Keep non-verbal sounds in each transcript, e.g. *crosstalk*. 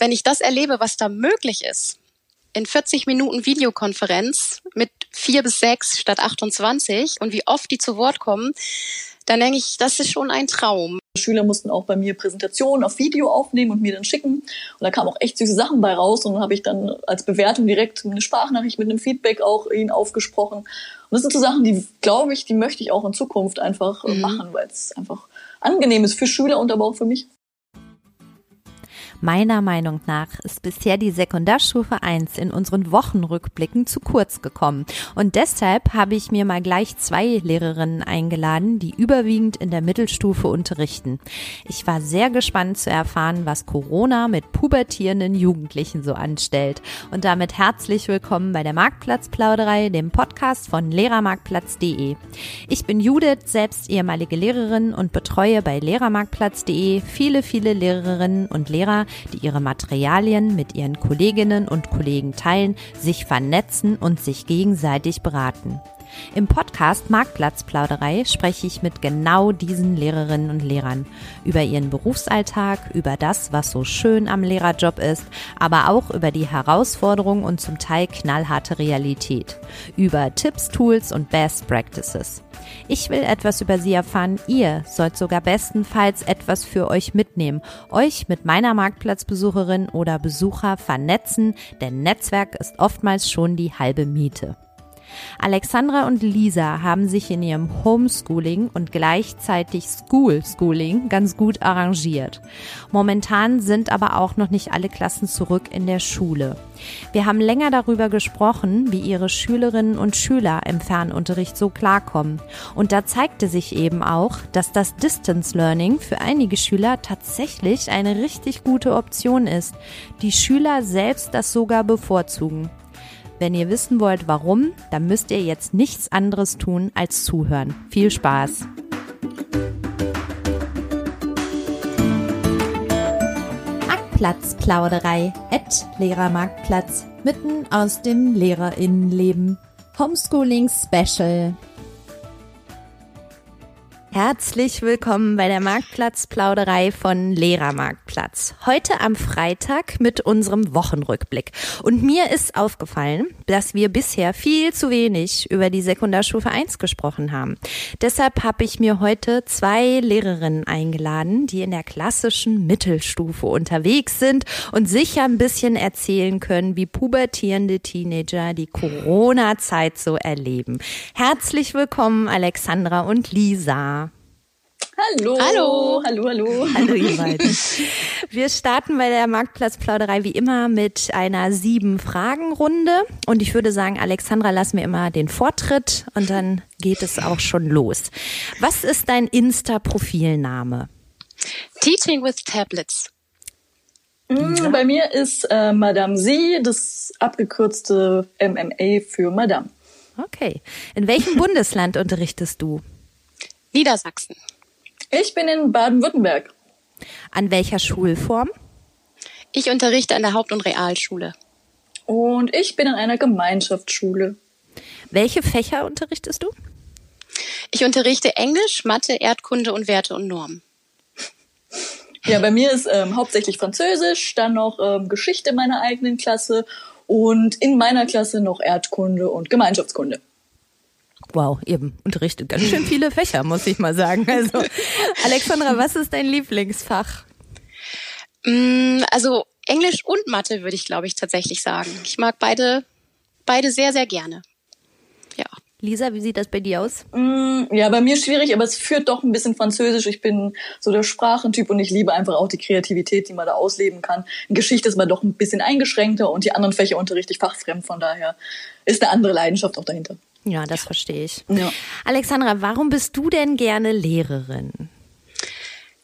wenn ich das erlebe, was da möglich ist, in 40 Minuten Videokonferenz mit vier bis sechs statt 28 und wie oft die zu Wort kommen, dann denke ich, das ist schon ein Traum. Schüler mussten auch bei mir Präsentationen auf Video aufnehmen und mir dann schicken. Und da kamen auch echt süße Sachen bei raus. Und dann habe ich dann als Bewertung direkt eine Sprachnachricht mit einem Feedback auch ihnen aufgesprochen. Und das sind so Sachen, die, glaube ich, die möchte ich auch in Zukunft einfach mhm. machen, weil es einfach angenehm ist für Schüler und aber auch für mich. Meiner Meinung nach ist bisher die Sekundarstufe 1 in unseren Wochenrückblicken zu kurz gekommen. Und deshalb habe ich mir mal gleich zwei Lehrerinnen eingeladen, die überwiegend in der Mittelstufe unterrichten. Ich war sehr gespannt zu erfahren, was Corona mit pubertierenden Jugendlichen so anstellt. Und damit herzlich willkommen bei der Marktplatzplauderei, dem Podcast von lehrermarktplatz.de. Ich bin Judith, selbst ehemalige Lehrerin und betreue bei lehrermarktplatz.de viele, viele Lehrerinnen und Lehrer, die ihre Materialien mit ihren Kolleginnen und Kollegen teilen, sich vernetzen und sich gegenseitig beraten. Im Podcast Marktplatzplauderei spreche ich mit genau diesen Lehrerinnen und Lehrern über ihren Berufsalltag, über das, was so schön am Lehrerjob ist, aber auch über die Herausforderungen und zum Teil knallharte Realität, über Tipps, Tools und Best Practices. Ich will etwas über sie erfahren. Ihr sollt sogar bestenfalls etwas für euch mitnehmen, euch mit meiner Marktplatzbesucherin oder Besucher vernetzen, denn Netzwerk ist oftmals schon die halbe Miete. Alexandra und Lisa haben sich in ihrem Homeschooling und gleichzeitig School-Schooling ganz gut arrangiert. Momentan sind aber auch noch nicht alle Klassen zurück in der Schule. Wir haben länger darüber gesprochen, wie ihre Schülerinnen und Schüler im Fernunterricht so klarkommen. Und da zeigte sich eben auch, dass das Distance Learning für einige Schüler tatsächlich eine richtig gute Option ist. Die Schüler selbst das sogar bevorzugen. Wenn ihr wissen wollt, warum, dann müsst ihr jetzt nichts anderes tun als zuhören. Viel Spaß! Marktplatzplauderei at Lehrermarktplatz mitten aus dem Lehrerinnenleben. Homeschooling Special. Herzlich willkommen bei der Marktplatzplauderei von Lehrermarktplatz. Heute am Freitag mit unserem Wochenrückblick. Und mir ist aufgefallen, dass wir bisher viel zu wenig über die Sekundarstufe 1 gesprochen haben. Deshalb habe ich mir heute zwei Lehrerinnen eingeladen, die in der klassischen Mittelstufe unterwegs sind und sicher ein bisschen erzählen können, wie pubertierende Teenager die Corona-Zeit so erleben. Herzlich willkommen, Alexandra und Lisa. Hallo. Hallo. Hallo, hallo. Hallo, ihr beiden. *laughs* Wir starten bei der Marktplatzplauderei wie immer mit einer sieben Fragen Runde. Und ich würde sagen, Alexandra, lass mir immer den Vortritt und dann geht es auch schon los. Was ist dein Insta-Profilname? Teaching with Tablets. Ja. Bei mir ist äh, Madame Sie, das abgekürzte MMA für Madame. Okay. In welchem *laughs* Bundesland unterrichtest du? Niedersachsen. Ich bin in Baden-Württemberg. An welcher Schulform? Ich unterrichte an der Haupt- und Realschule. Und ich bin in einer Gemeinschaftsschule. Welche Fächer unterrichtest du? Ich unterrichte Englisch, Mathe, Erdkunde und Werte und Normen. Ja, bei mir ist ähm, hauptsächlich Französisch, dann noch ähm, Geschichte meiner eigenen Klasse und in meiner Klasse noch Erdkunde und Gemeinschaftskunde. Wow, eben unterrichtet ganz schön viele Fächer, muss ich mal sagen. Also, Alexandra, was ist dein Lieblingsfach? Mm, also Englisch und Mathe würde ich, glaube ich, tatsächlich sagen. Ich mag beide, beide sehr, sehr gerne. Ja. Lisa, wie sieht das bei dir aus? Mm, ja, bei mir schwierig, aber es führt doch ein bisschen Französisch. Ich bin so der Sprachentyp und ich liebe einfach auch die Kreativität, die man da ausleben kann. In Geschichte ist man doch ein bisschen eingeschränkter und die anderen Fächer unterrichte ich fachfremd. Von daher ist eine andere Leidenschaft auch dahinter. Ja, das verstehe ich. Ja. Alexandra, warum bist du denn gerne Lehrerin?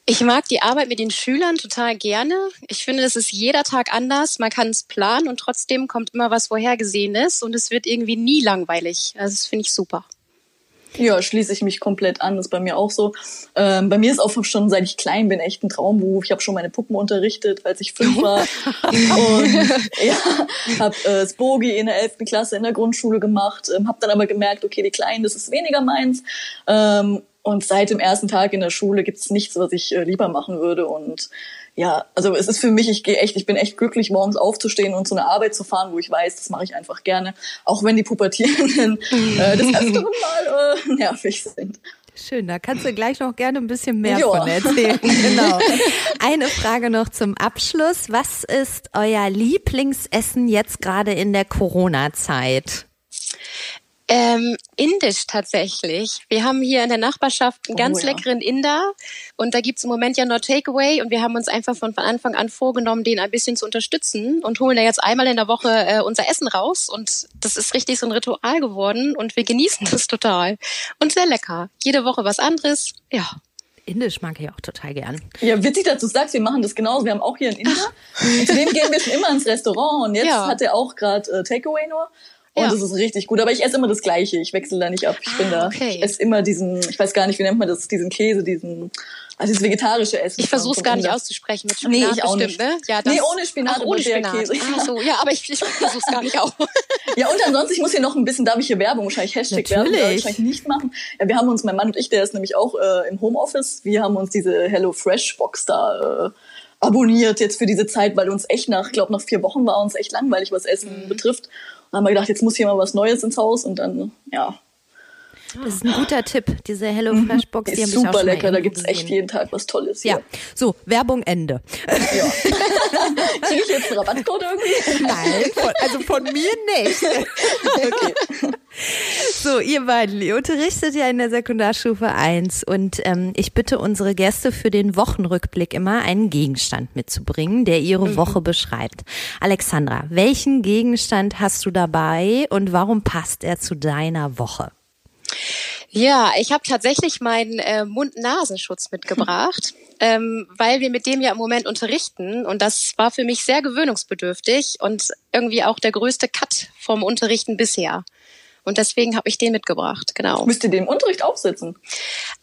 Ich mag die Arbeit mit den Schülern total gerne. Ich finde, es ist jeder Tag anders. Man kann es planen und trotzdem kommt immer was Vorhergesehenes und es wird irgendwie nie langweilig. Also das finde ich super. Ja, schließe ich mich komplett an. Das ist bei mir auch so. Ähm, bei mir ist auch schon seit ich klein bin echt ein Traumberuf. Ich habe schon meine Puppen unterrichtet, als ich fünf war. *laughs* und ja, habe äh, Spogi in der elften Klasse in der Grundschule gemacht. Ähm, habe dann aber gemerkt, okay, die Kleinen, das ist weniger meins. Ähm, und seit dem ersten Tag in der Schule gibt's nichts, was ich äh, lieber machen würde. Und ja, also es ist für mich, ich gehe echt, ich bin echt glücklich, morgens aufzustehen und zu einer Arbeit zu fahren, wo ich weiß, das mache ich einfach gerne, auch wenn die Pubertierenden *laughs* äh, des öfteren Mal äh, nervig sind. Schön, da kannst du gleich noch gerne ein bisschen mehr jo. von erzählen. *laughs* genau. Eine Frage noch zum Abschluss. Was ist euer Lieblingsessen jetzt gerade in der Corona-Zeit? Ähm, Indisch tatsächlich. Wir haben hier in der Nachbarschaft einen oh, ganz ja. leckeren Inder und da gibt's im Moment ja nur Takeaway und wir haben uns einfach von, von Anfang an vorgenommen, den ein bisschen zu unterstützen und holen da jetzt einmal in der Woche äh, unser Essen raus und das ist richtig so ein Ritual geworden und wir genießen *laughs* das total und sehr lecker. Jede Woche was anderes, ja. Indisch mag ich auch total gern. Ja, witzig, dass du sagst, wir machen das genauso. Wir haben auch hier einen Inder. Und zudem gehen wir schon immer ins Restaurant. Und jetzt ja. hat er auch gerade äh, Takeaway nur. Und ja. das ist richtig gut. Aber ich esse immer das Gleiche. Ich wechsle da nicht ab. Ich ah, bin da. Okay. Ich esse immer diesen, ich weiß gar nicht, wie nennt man das, diesen Käse, diesen, also das vegetarische Essen. Ich versuche es gar nicht auszusprechen mit Spinat. Nee, ich auch bestimmt, nicht. Ne? Ja, das, nee, ohne Spinat, ohne Spinat. Käse. Ach so, ja, aber ich, ich versuche es gar nicht auch. *laughs* ja, und ansonsten, ich muss hier noch ein bisschen, darf ich hier Werbung, wahrscheinlich Hashtag Natürlich. Werbung, wahrscheinlich nicht machen. Ja, wir haben uns, mein Mann und ich, der ist nämlich auch äh, im Homeoffice, wir haben uns diese Hello Fresh Box da äh, abonniert jetzt für diese Zeit, weil uns echt nach, glaube nach vier Wochen war uns echt langweilig, was Essen mhm. betrifft. Haben wir gedacht, jetzt muss hier mal was Neues ins Haus und dann, ja. Das ist ein guter Tipp, diese Hello mhm. Fresh Box. Die ist super lecker, da gibt's echt jeden Tag was Tolles. Hier. Ja, so, Werbung Ende. Ja. *laughs* Kriege ich jetzt einen Rabattcode irgendwie? Nein, von, also von mir nicht. okay. *laughs* So, ihr beiden, ihr unterrichtet ja in der Sekundarstufe 1 und ähm, ich bitte unsere Gäste für den Wochenrückblick immer einen Gegenstand mitzubringen, der ihre mhm. Woche beschreibt. Alexandra, welchen Gegenstand hast du dabei und warum passt er zu deiner Woche? Ja, ich habe tatsächlich meinen äh, Mund-Nasenschutz *laughs* mitgebracht, ähm, weil wir mit dem ja im Moment unterrichten und das war für mich sehr gewöhnungsbedürftig und irgendwie auch der größte Cut vom Unterrichten bisher. Und deswegen habe ich den mitgebracht, genau. Müsst ihr den Unterricht aufsetzen?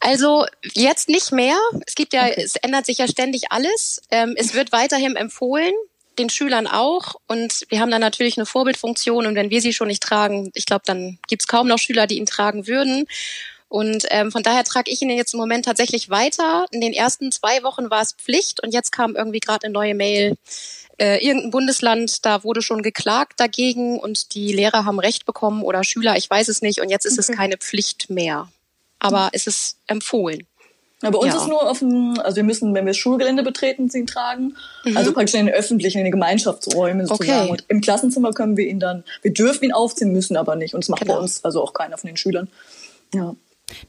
Also jetzt nicht mehr. Es gibt ja, okay. es ändert sich ja ständig alles. Ähm, es wird weiterhin empfohlen, den Schülern auch. Und wir haben dann natürlich eine Vorbildfunktion. Und wenn wir sie schon nicht tragen, ich glaube, dann gibt's kaum noch Schüler, die ihn tragen würden. Und ähm, von daher trage ich ihn jetzt im Moment tatsächlich weiter. In den ersten zwei Wochen war es Pflicht und jetzt kam irgendwie gerade eine neue Mail äh, irgendein Bundesland, da wurde schon geklagt dagegen und die Lehrer haben Recht bekommen oder Schüler, ich weiß es nicht. Und jetzt ist es keine Pflicht mehr. Aber es ist empfohlen. Ja, bei uns ja. ist nur auf dem, also wir müssen, wenn wir das Schulgelände betreten, sie ihn tragen. Mhm. Also praktisch in den öffentlichen, in den Gemeinschaftsräumen sozusagen. Okay. Und im Klassenzimmer können wir ihn dann, wir dürfen ihn aufziehen, müssen aber nicht. Und das macht genau. bei uns also auch keiner von den Schülern. Ja.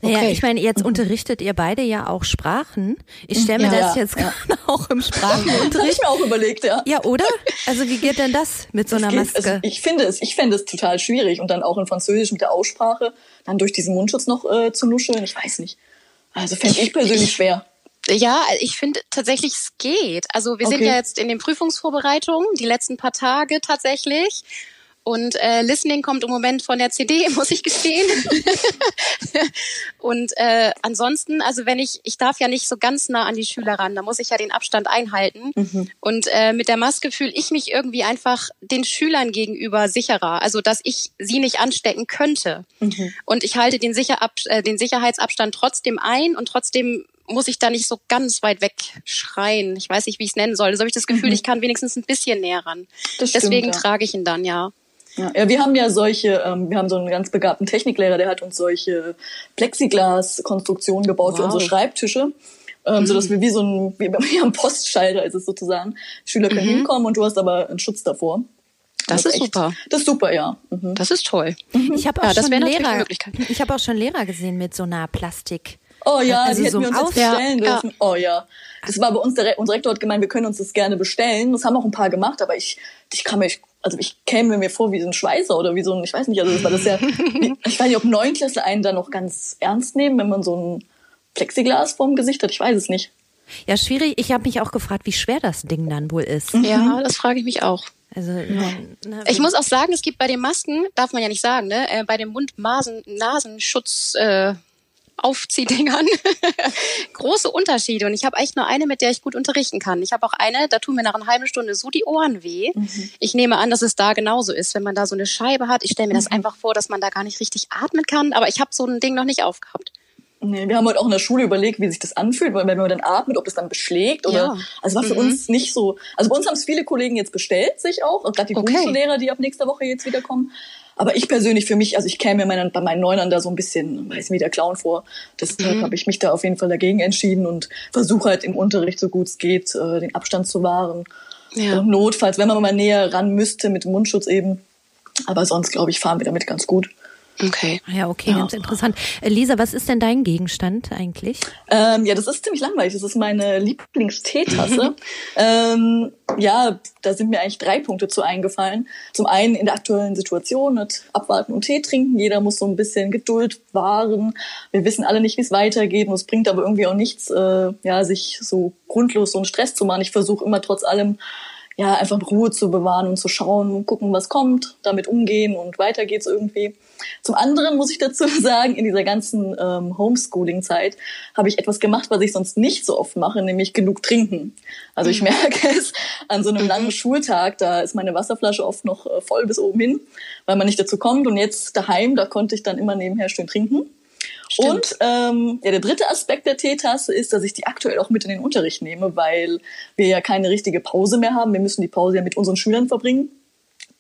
Naja, okay. ich meine, jetzt unterrichtet ihr beide ja auch Sprachen. Ich stelle mir ja, das jetzt ja. gerade *laughs* auch im Sprachenunterricht. Habe ich mir auch überlegt, ja. Ja, oder? Also wie geht denn das mit so einer geht, Maske? Also ich finde es, ich fände es total schwierig und dann auch in Französisch mit der Aussprache, dann durch diesen Mundschutz noch äh, zu nuscheln. Ich weiß nicht. Also fände ich persönlich schwer. Ja, ich finde tatsächlich, es geht. Also wir okay. sind ja jetzt in den Prüfungsvorbereitungen, die letzten paar Tage tatsächlich. Und äh, Listening kommt im Moment von der CD, *laughs* muss ich gestehen. und äh, ansonsten, also wenn ich, ich darf ja nicht so ganz nah an die Schüler ran, da muss ich ja den Abstand einhalten. Mhm. Und äh, mit der Maske fühle ich mich irgendwie einfach den Schülern gegenüber sicherer, also dass ich sie nicht anstecken könnte. Mhm. Und ich halte den, Sicherab äh, den Sicherheitsabstand trotzdem ein und trotzdem muss ich da nicht so ganz weit weg schreien. Ich weiß nicht, wie ich es nennen soll. So habe ich das Gefühl, mhm. ich kann wenigstens ein bisschen näher ran. Stimmt, Deswegen ja. trage ich ihn dann, ja. Ja, wir haben ja solche, ähm, wir haben so einen ganz begabten Techniklehrer, der hat uns solche Plexiglas-Konstruktionen gebaut wow. für unsere Schreibtische. Ähm, mhm. so dass wir wie so ein, wie beim Postschalter ist es sozusagen. Schüler können mhm. hinkommen und du hast aber einen Schutz davor. Das, das ist echt, super. Das ist super, ja. Mhm. Das ist toll. Mhm. Ich habe auch, ja, schon Lehrer, ich hab auch schon Lehrer gesehen mit so einer Plastik. Oh ja, also die hätten so wir uns jetzt bestellen ja. dürfen. Ja. Oh ja. Das war bei uns, der, unser Rektor hat gemeint, wir können uns das gerne bestellen. Das haben auch ein paar gemacht, aber ich, ich kann mich also ich käme mir vor wie so ein Schweißer oder wie so ein, ich weiß nicht, also das war das ja, *laughs* ich weiß nicht, ob Neunklässler einen da noch ganz ernst nehmen, wenn man so ein Plexiglas vorm Gesicht hat, ich weiß es nicht. Ja, schwierig. Ich habe mich auch gefragt, wie schwer das Ding dann wohl ist. Ja, mhm. das frage ich mich auch. Also, ja. na, ich muss auch sagen, es gibt bei den Masken, darf man ja nicht sagen, ne, äh, bei dem Mund-Nasenschutz, äh, Aufziehdingern *laughs* große Unterschiede. Und ich habe echt nur eine, mit der ich gut unterrichten kann. Ich habe auch eine, da tun mir nach einer halben Stunde so die Ohren weh. Mhm. Ich nehme an, dass es da genauso ist, wenn man da so eine Scheibe hat. Ich stelle mir mhm. das einfach vor, dass man da gar nicht richtig atmen kann. Aber ich habe so ein Ding noch nicht aufgehabt. Nee, wir haben heute auch in der Schule überlegt, wie sich das anfühlt, weil wenn man dann atmet, ob das dann beschlägt oder. Ja. Also war für mhm. uns nicht so. Also bei uns haben es viele Kollegen jetzt bestellt, sich auch, gerade die okay. Grundschullehrer, die ab nächster Woche jetzt wiederkommen. Aber ich persönlich für mich, also ich käme mir bei meinen Neunern da so ein bisschen, weiß wie der Clown vor. Deshalb mhm. habe ich mich da auf jeden Fall dagegen entschieden und versuche halt im Unterricht, so gut es geht, äh, den Abstand zu wahren. Ja. Und notfalls, wenn man mal näher ran müsste mit dem Mundschutz eben. Aber sonst, glaube ich, fahren wir damit ganz gut. Okay. Ja, okay, ja. ganz interessant. Lisa, was ist denn dein Gegenstand eigentlich? Ähm, ja, das ist ziemlich langweilig. Das ist meine Lieblingsteetasse. ähm, ja, da sind mir eigentlich drei Punkte zu eingefallen. Zum einen in der aktuellen Situation mit Abwarten und Tee trinken. Jeder muss so ein bisschen Geduld wahren. Wir wissen alle nicht, wie es weitergeht. Und es bringt aber irgendwie auch nichts, äh, ja, sich so grundlos so einen Stress zu machen. Ich versuche immer trotz allem ja, einfach Ruhe zu bewahren und zu schauen, gucken, was kommt, damit umgehen und weiter geht's irgendwie. Zum anderen muss ich dazu *laughs* sagen, in dieser ganzen ähm, Homeschooling-Zeit habe ich etwas gemacht, was ich sonst nicht so oft mache, nämlich genug trinken. Also ich mhm. merke *laughs* es an so einem mhm. langen Schultag, da ist meine Wasserflasche oft noch äh, voll bis oben hin, weil man nicht dazu kommt. Und jetzt daheim, da konnte ich dann immer nebenher schön trinken. Stimmt. Und ähm, ja, der dritte Aspekt der Teetasse ist, dass ich die aktuell auch mit in den Unterricht nehme, weil wir ja keine richtige Pause mehr haben. Wir müssen die Pause ja mit unseren Schülern verbringen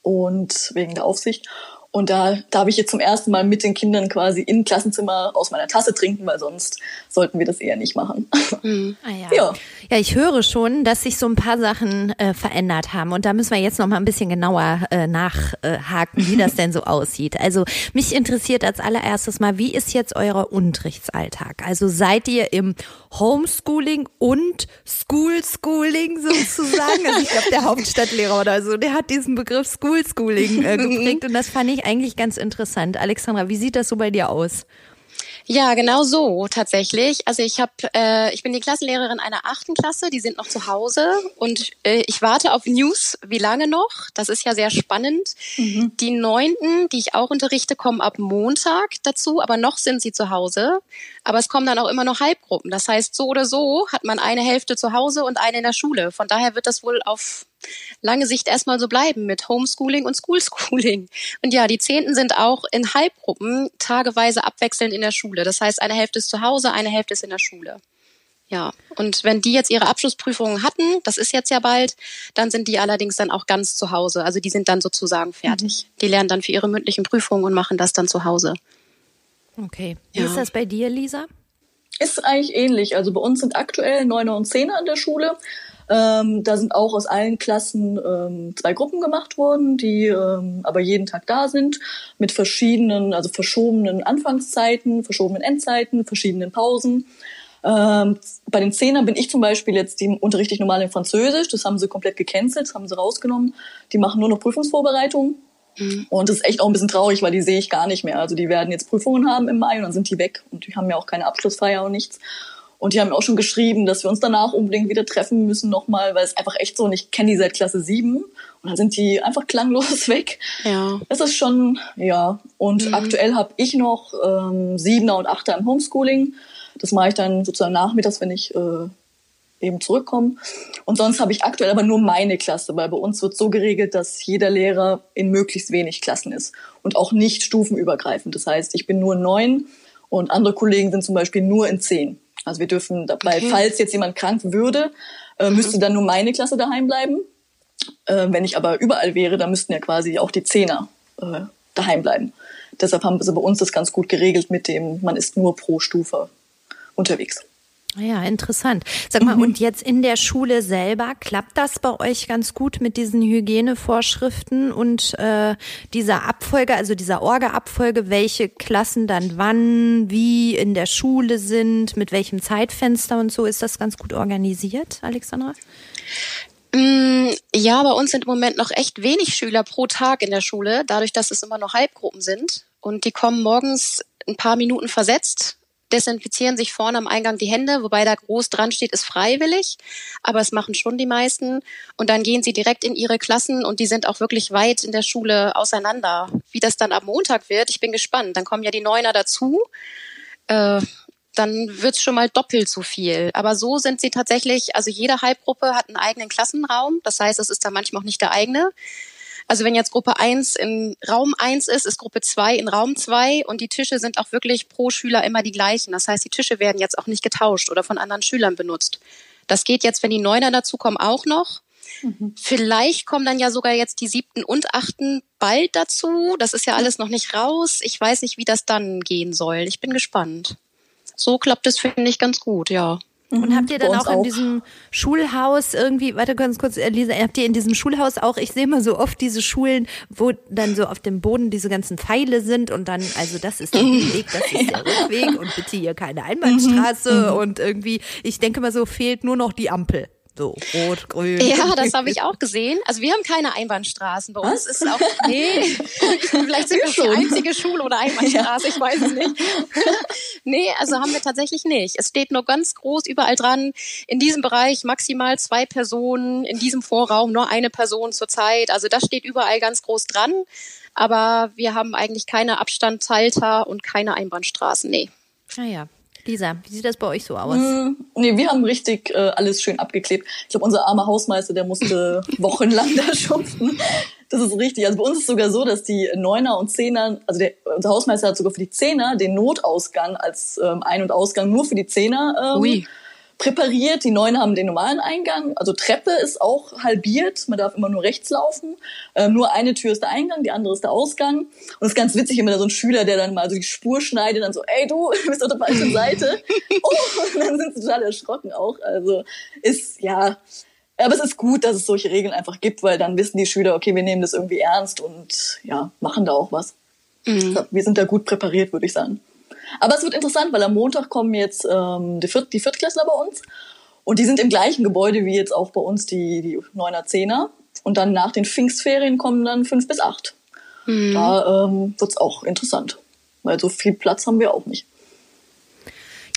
und wegen der Aufsicht. Und da darf ich jetzt zum ersten Mal mit den Kindern quasi im Klassenzimmer aus meiner Tasse trinken, weil sonst sollten wir das eher nicht machen. Mhm. Ah, ja. ja. ja. ich höre schon, dass sich so ein paar Sachen äh, verändert haben. Und da müssen wir jetzt noch mal ein bisschen genauer äh, nachhaken, wie das *laughs* denn so aussieht. Also mich interessiert als allererstes mal, wie ist jetzt euer Unterrichtsalltag? Also seid ihr im Homeschooling und Schoolschooling sozusagen? Also ich glaube, der *laughs* Hauptstadtlehrer oder so, der hat diesen Begriff Schoolschooling äh, geprägt *laughs* und das fand ich eigentlich ganz interessant. Alexandra, wie sieht das so bei dir aus? Ja, genau so tatsächlich. Also ich habe, äh, ich bin die Klassenlehrerin einer achten Klasse, die sind noch zu Hause und äh, ich warte auf News. Wie lange noch? Das ist ja sehr spannend. Mhm. Die neunten, die ich auch unterrichte, kommen ab Montag dazu, aber noch sind sie zu Hause. Aber es kommen dann auch immer noch Halbgruppen. Das heißt, so oder so hat man eine Hälfte zu Hause und eine in der Schule. Von daher wird das wohl auf lange Sicht erstmal so bleiben mit Homeschooling und Schoolschooling. Und ja, die Zehnten sind auch in Halbgruppen tageweise abwechselnd in der Schule. Das heißt, eine Hälfte ist zu Hause, eine Hälfte ist in der Schule. Ja, und wenn die jetzt ihre Abschlussprüfungen hatten, das ist jetzt ja bald, dann sind die allerdings dann auch ganz zu Hause. Also die sind dann sozusagen fertig. Mhm. Die lernen dann für ihre mündlichen Prüfungen und machen das dann zu Hause. Okay. Wie ja. ist das bei dir, Lisa? Ist eigentlich ähnlich. Also bei uns sind aktuell Neuner und Zehner in der Schule. Ähm, da sind auch aus allen Klassen ähm, zwei Gruppen gemacht worden, die ähm, aber jeden Tag da sind, mit verschiedenen, also verschobenen Anfangszeiten, verschobenen Endzeiten, verschiedenen Pausen. Ähm, bei den Zehnern bin ich zum Beispiel jetzt, die unterrichte ich normal in Französisch, das haben sie komplett gecancelt, das haben sie rausgenommen. Die machen nur noch Prüfungsvorbereitung. Mhm. Und das ist echt auch ein bisschen traurig, weil die sehe ich gar nicht mehr. Also die werden jetzt Prüfungen haben im Mai und dann sind die weg und die haben ja auch keine Abschlussfeier und nichts. Und die haben auch schon geschrieben, dass wir uns danach unbedingt wieder treffen müssen nochmal, weil es einfach echt so, und ich kenne die seit Klasse 7 und dann sind die einfach klanglos *laughs* weg. Ja. Das ist schon, ja. Und mhm. aktuell habe ich noch ähm, Siebener und Achter im Homeschooling. Das mache ich dann sozusagen nachmittags, wenn ich äh, eben zurückkomme. Und sonst habe ich aktuell aber nur meine Klasse, weil bei uns wird so geregelt, dass jeder Lehrer in möglichst wenig Klassen ist und auch nicht stufenübergreifend. Das heißt, ich bin nur neun und andere Kollegen sind zum Beispiel nur in zehn. Also wir dürfen, dabei, okay. falls jetzt jemand krank würde, äh, mhm. müsste dann nur meine Klasse daheim bleiben. Äh, wenn ich aber überall wäre, dann müssten ja quasi auch die Zehner äh, daheim bleiben. Deshalb haben sie bei uns das ganz gut geregelt mit dem, man ist nur pro Stufe unterwegs. Ja, interessant. Sag mal, mhm. und jetzt in der Schule selber, klappt das bei euch ganz gut mit diesen Hygienevorschriften und äh, dieser Abfolge, also dieser Orga-Abfolge, welche Klassen dann wann, wie in der Schule sind, mit welchem Zeitfenster und so, ist das ganz gut organisiert, Alexandra? Mm, ja, bei uns sind im Moment noch echt wenig Schüler pro Tag in der Schule, dadurch, dass es immer noch Halbgruppen sind. Und die kommen morgens ein paar Minuten versetzt desinfizieren sich vorne am Eingang die Hände, wobei da groß dran steht, ist freiwillig, aber es machen schon die meisten. Und dann gehen sie direkt in ihre Klassen und die sind auch wirklich weit in der Schule auseinander. Wie das dann am Montag wird, ich bin gespannt. Dann kommen ja die Neuner dazu. Äh, dann wird's schon mal doppelt so viel. Aber so sind sie tatsächlich, also jede Halbgruppe hat einen eigenen Klassenraum. Das heißt, es ist da manchmal auch nicht der eigene. Also wenn jetzt Gruppe 1 in Raum 1 ist, ist Gruppe 2 in Raum 2 und die Tische sind auch wirklich pro Schüler immer die gleichen. Das heißt, die Tische werden jetzt auch nicht getauscht oder von anderen Schülern benutzt. Das geht jetzt, wenn die Neuner dazukommen, auch noch. Mhm. Vielleicht kommen dann ja sogar jetzt die siebten und achten bald dazu. Das ist ja alles noch nicht raus. Ich weiß nicht, wie das dann gehen soll. Ich bin gespannt. So klappt es, finde ich, ganz gut, ja. Und habt ihr dann auch in auch. diesem Schulhaus irgendwie, warte ganz kurz, Lisa, habt ihr in diesem Schulhaus auch, ich sehe mal so oft diese Schulen, wo dann so auf dem Boden diese ganzen Pfeile sind und dann, also das ist der *laughs* Weg, das ist der Rückweg und bitte hier keine Einbahnstraße mhm. und irgendwie, ich denke mal so, fehlt nur noch die Ampel. So rot, grün. Ja, das habe ich auch gesehen. Also wir haben keine Einbahnstraßen. Bei uns ist auch, nee, *laughs* vielleicht sind wir die einzige Schule oder Einbahnstraße, ich weiß es nicht. *laughs* nee, also haben wir tatsächlich nicht. Es steht nur ganz groß überall dran, in diesem Bereich maximal zwei Personen, in diesem Vorraum nur eine Person zur Zeit. Also das steht überall ganz groß dran. Aber wir haben eigentlich keine Abstandshalter und keine Einbahnstraßen, nee. Naja, ah Lisa, wie sieht das bei euch so aus? Mm, nee, wir haben richtig äh, alles schön abgeklebt. Ich glaube, unser armer Hausmeister, der musste *laughs* wochenlang da schuften. Das ist richtig. Also bei uns ist es sogar so, dass die Neuner und Zehner, also der, unser Hausmeister hat sogar für die Zehner den Notausgang als ähm, Ein- und Ausgang nur für die Zehner ähm, Ui präpariert. Die neuen haben den normalen Eingang. Also Treppe ist auch halbiert. Man darf immer nur rechts laufen. Ähm, nur eine Tür ist der Eingang, die andere ist der Ausgang. Und es ist ganz witzig, immer da so ein Schüler, der dann mal so die Spur schneidet, dann so, ey du, du *laughs* bist auf der falschen Seite. *laughs* oh, und dann sind sie total erschrocken auch. Also ist, ja, aber es ist gut, dass es solche Regeln einfach gibt, weil dann wissen die Schüler, okay, wir nehmen das irgendwie ernst und ja, machen da auch was. Mhm. Wir sind da gut präpariert, würde ich sagen. Aber es wird interessant, weil am Montag kommen jetzt ähm, die, Viert die Viertklässler bei uns. Und die sind im gleichen Gebäude wie jetzt auch bei uns die, die 9er, 10er. Und dann nach den Pfingstferien kommen dann fünf bis acht. Mhm. Da ähm, wird's auch interessant. Weil so viel Platz haben wir auch nicht.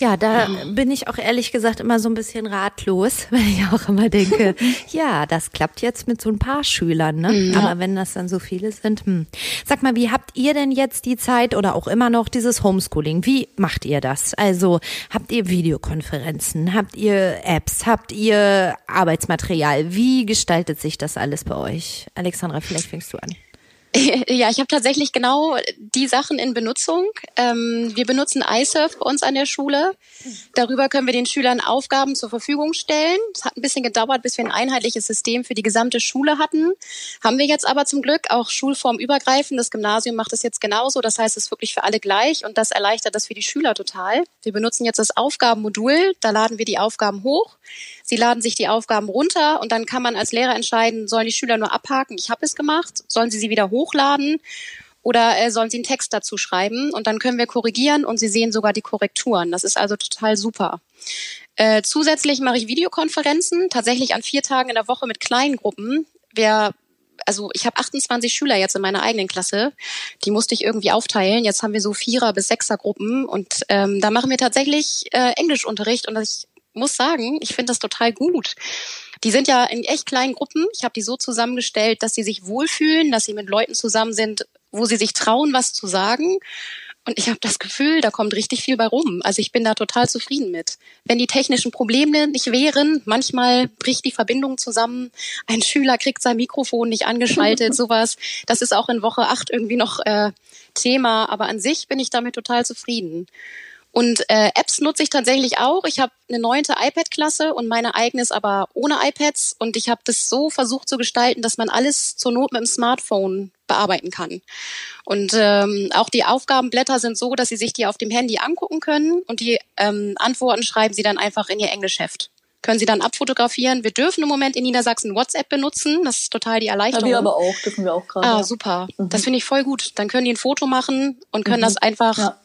Ja, da bin ich auch ehrlich gesagt immer so ein bisschen ratlos, *laughs* weil ich auch immer denke, *laughs* ja, das klappt jetzt mit so ein paar Schülern, ne? Mhm. Ja. Aber wenn das dann so viele sind, hm. Sag mal, wie habt ihr denn jetzt die Zeit oder auch immer noch dieses Homeschooling? Wie macht ihr das? Also habt ihr Videokonferenzen? Habt ihr Apps? Habt ihr Arbeitsmaterial? Wie gestaltet sich das alles bei euch? Alexandra, vielleicht fängst du an. *laughs* Ja, ich habe tatsächlich genau die Sachen in Benutzung. Ähm, wir benutzen iSurf bei uns an der Schule. Darüber können wir den Schülern Aufgaben zur Verfügung stellen. Es hat ein bisschen gedauert, bis wir ein einheitliches System für die gesamte Schule hatten. Haben wir jetzt aber zum Glück auch schulformübergreifend. Das Gymnasium macht es jetzt genauso. Das heißt, es ist wirklich für alle gleich und das erleichtert das für die Schüler total. Wir benutzen jetzt das Aufgabenmodul. Da laden wir die Aufgaben hoch. Sie laden sich die Aufgaben runter und dann kann man als Lehrer entscheiden, sollen die Schüler nur abhaken, ich habe es gemacht, sollen sie sie wieder hochladen oder äh, sollen sie einen Text dazu schreiben und dann können wir korrigieren und sie sehen sogar die Korrekturen. Das ist also total super. Äh, zusätzlich mache ich Videokonferenzen, tatsächlich an vier Tagen in der Woche mit kleinen Gruppen. Wer also ich habe 28 Schüler jetzt in meiner eigenen Klasse. Die musste ich irgendwie aufteilen. Jetzt haben wir so Vierer- bis Sechser-Gruppen und ähm, da machen wir tatsächlich äh, Englischunterricht und ich muss sagen, ich finde das total gut. Die sind ja in echt kleinen Gruppen. Ich habe die so zusammengestellt, dass sie sich wohlfühlen, dass sie mit Leuten zusammen sind, wo sie sich trauen, was zu sagen. Und ich habe das Gefühl, da kommt richtig viel bei rum. Also ich bin da total zufrieden mit. Wenn die technischen Probleme nicht wären, manchmal bricht die Verbindung zusammen, ein Schüler kriegt sein Mikrofon nicht angeschaltet, *laughs* sowas. Das ist auch in Woche acht irgendwie noch äh, Thema. Aber an sich bin ich damit total zufrieden. Und äh, Apps nutze ich tatsächlich auch. Ich habe eine neunte iPad-Klasse und meine eigene ist aber ohne iPads. Und ich habe das so versucht zu gestalten, dass man alles zur Not mit dem Smartphone bearbeiten kann. Und ähm, auch die Aufgabenblätter sind so, dass Sie sich die auf dem Handy angucken können und die ähm, Antworten schreiben Sie dann einfach in Ihr Englischheft. Können Sie dann abfotografieren. Wir dürfen im Moment in Niedersachsen WhatsApp benutzen. Das ist total die Erleichterung. Ja, wir aber auch, dürfen wir auch gerade. Ah, ja. super. Mhm. Das finde ich voll gut. Dann können die ein Foto machen und können mhm. das einfach ja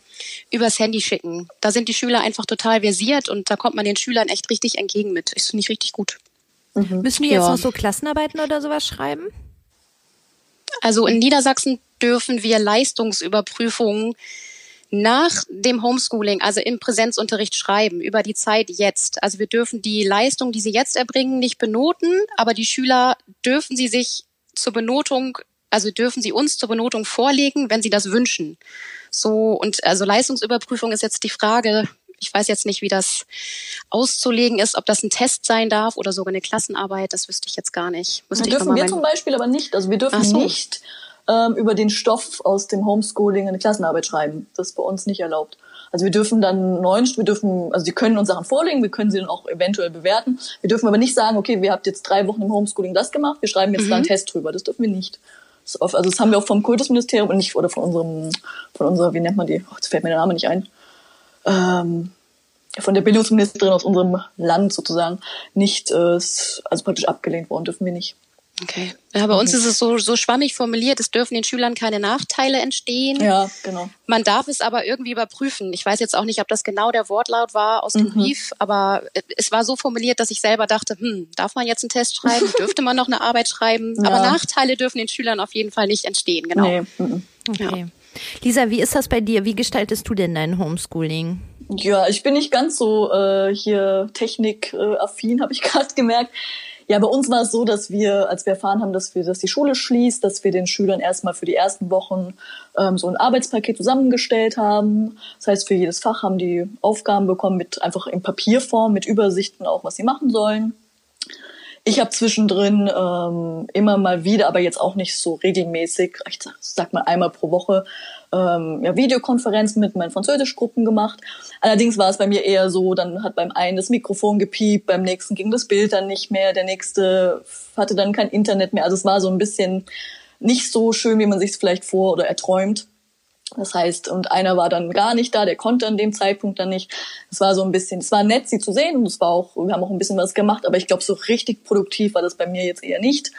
übers Handy schicken. Da sind die Schüler einfach total versiert und da kommt man den Schülern echt richtig entgegen mit. Finde ich richtig gut. Mhm. Müssen die jetzt ja. noch so Klassenarbeiten oder sowas schreiben? Also in Niedersachsen dürfen wir Leistungsüberprüfungen nach dem Homeschooling, also im Präsenzunterricht schreiben, über die Zeit jetzt. Also wir dürfen die Leistung, die sie jetzt erbringen, nicht benoten, aber die Schüler dürfen sie sich zur Benotung, also dürfen sie uns zur Benotung vorlegen, wenn sie das wünschen. So, und also Leistungsüberprüfung ist jetzt die Frage, Ich weiß jetzt nicht, wie das auszulegen ist, ob das ein Test sein darf oder sogar eine Klassenarbeit. Das wüsste ich jetzt gar nicht. Müsste das dürfen wir zum Beispiel aber nicht. Also wir dürfen so. nicht ähm, über den Stoff aus dem Homeschooling eine Klassenarbeit schreiben. Das ist bei uns nicht erlaubt. Also wir dürfen dann neun, wir dürfen, also sie können uns Sachen vorlegen, wir können sie dann auch eventuell bewerten. Wir dürfen aber nicht sagen, okay, wir habt jetzt drei Wochen im Homeschooling das gemacht, wir schreiben jetzt mhm. da einen Test drüber. Das dürfen wir nicht. Also das haben wir auch vom Kultusministerium und nicht, oder von unserem, von unserer, wie nennt man die? Jetzt fällt mir der Name nicht ein. Ähm, von der Bildungsministerin aus unserem Land sozusagen nicht, äh, also praktisch abgelehnt worden, dürfen wir nicht. Okay. Ja, bei uns ist es so, so schwammig formuliert, es dürfen den Schülern keine Nachteile entstehen. Ja, genau. Man darf es aber irgendwie überprüfen. Ich weiß jetzt auch nicht, ob das genau der Wortlaut war aus dem mhm. Brief, aber es war so formuliert, dass ich selber dachte, hm, darf man jetzt einen Test schreiben? *laughs* Dürfte man noch eine Arbeit schreiben? Ja. Aber Nachteile dürfen den Schülern auf jeden Fall nicht entstehen, genau. Nee. Mhm. Okay. Ja. Lisa, wie ist das bei dir? Wie gestaltest du denn dein Homeschooling? Ja, ich bin nicht ganz so äh, hier technikaffin, äh, *laughs* habe ich gerade gemerkt. Ja, bei uns war es so, dass wir, als wir erfahren haben, dass wir, dass die Schule schließt, dass wir den Schülern erstmal für die ersten Wochen ähm, so ein Arbeitspaket zusammengestellt haben. Das heißt, für jedes Fach haben die Aufgaben bekommen mit einfach in Papierform, mit Übersichten auch, was sie machen sollen. Ich habe zwischendrin ähm, immer mal wieder, aber jetzt auch nicht so regelmäßig, ich sag, sag mal einmal pro Woche, ähm, ja, Videokonferenzen mit meinen Französischgruppen gemacht. Allerdings war es bei mir eher so, dann hat beim einen das Mikrofon gepiept, beim nächsten ging das Bild dann nicht mehr, der nächste hatte dann kein Internet mehr. Also es war so ein bisschen nicht so schön, wie man sich es vielleicht vor oder erträumt. Das heißt, und einer war dann gar nicht da, der konnte an dem Zeitpunkt dann nicht. Es war so ein bisschen, es war nett, sie zu sehen und es war auch, wir haben auch ein bisschen was gemacht, aber ich glaube, so richtig produktiv war das bei mir jetzt eher nicht.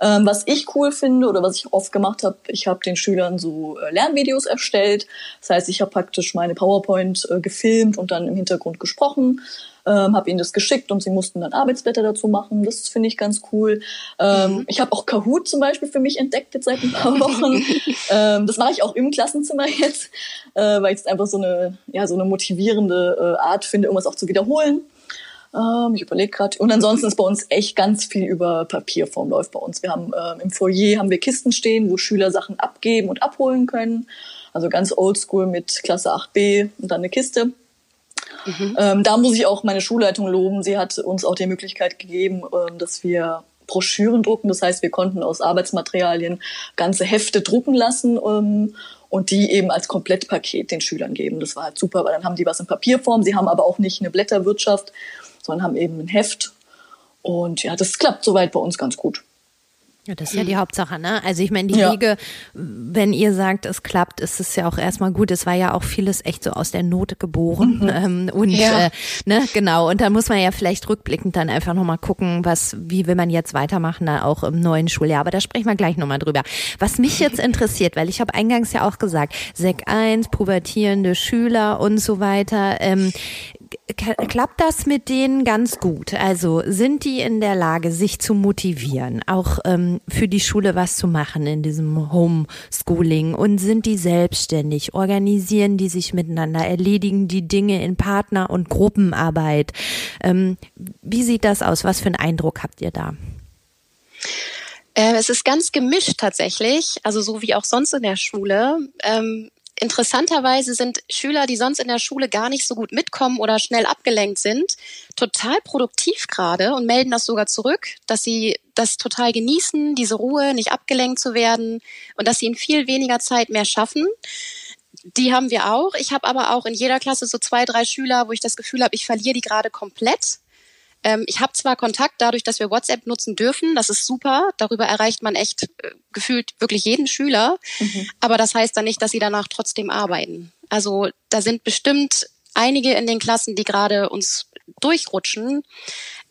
Ähm, was ich cool finde oder was ich oft gemacht habe, ich habe den Schülern so äh, Lernvideos erstellt. Das heißt, ich habe praktisch meine PowerPoint äh, gefilmt und dann im Hintergrund gesprochen ähm, habe ihnen das geschickt und sie mussten dann Arbeitsblätter dazu machen. Das finde ich ganz cool. Ähm, mhm. Ich habe auch Kahoot zum Beispiel für mich entdeckt jetzt seit ein paar Wochen. *laughs* ähm, das mache ich auch im Klassenzimmer jetzt, äh, weil ich es einfach so eine, ja, so eine motivierende äh, Art finde, irgendwas auch zu wiederholen. Ähm, ich überlege gerade. Und ansonsten ist bei uns echt ganz viel über Papierform läuft bei uns. Wir haben ähm, im Foyer haben wir Kisten stehen, wo Schüler Sachen abgeben und abholen können. Also ganz oldschool mit Klasse 8b und dann eine Kiste. Mhm. Ähm, da muss ich auch meine Schulleitung loben. Sie hat uns auch die Möglichkeit gegeben, ähm, dass wir Broschüren drucken. Das heißt, wir konnten aus Arbeitsmaterialien ganze Hefte drucken lassen ähm, und die eben als Komplettpaket den Schülern geben. Das war halt super, weil dann haben die was in Papierform. Sie haben aber auch nicht eine Blätterwirtschaft, sondern haben eben ein Heft. Und ja, das klappt soweit bei uns ganz gut. Ja, das ist ja die Hauptsache, ne? Also ich meine, die ja. Wege, wenn ihr sagt, es klappt, ist es ja auch erstmal gut. Es war ja auch vieles echt so aus der Not geboren. Mhm. Ähm, und ja. äh, ne, genau. Und da muss man ja vielleicht rückblickend dann einfach nochmal gucken, was, wie will man jetzt weitermachen, da auch im neuen Schuljahr. Aber da sprechen wir gleich nochmal drüber. Was mich jetzt *laughs* interessiert, weil ich habe eingangs ja auch gesagt, Sek 1, pubertierende Schüler und so weiter. Ähm, klappt das mit denen ganz gut? Also sind die in der Lage, sich zu motivieren, auch ähm, für die Schule was zu machen in diesem Homeschooling? Und sind die selbstständig? Organisieren die sich miteinander? Erledigen die Dinge in Partner- und Gruppenarbeit? Ähm, wie sieht das aus? Was für einen Eindruck habt ihr da? Äh, es ist ganz gemischt tatsächlich, also so wie auch sonst in der Schule. Interessanterweise sind Schüler, die sonst in der Schule gar nicht so gut mitkommen oder schnell abgelenkt sind, total produktiv gerade und melden das sogar zurück, dass sie das total genießen, diese Ruhe, nicht abgelenkt zu werden und dass sie in viel weniger Zeit mehr schaffen. Die haben wir auch. Ich habe aber auch in jeder Klasse so zwei, drei Schüler, wo ich das Gefühl habe, ich verliere die gerade komplett ähm, ich habe zwar Kontakt dadurch, dass wir WhatsApp nutzen dürfen, das ist super, darüber erreicht man echt äh, gefühlt wirklich jeden Schüler, mhm. aber das heißt dann nicht, dass sie danach trotzdem arbeiten. Also da sind bestimmt einige in den Klassen, die gerade uns durchrutschen,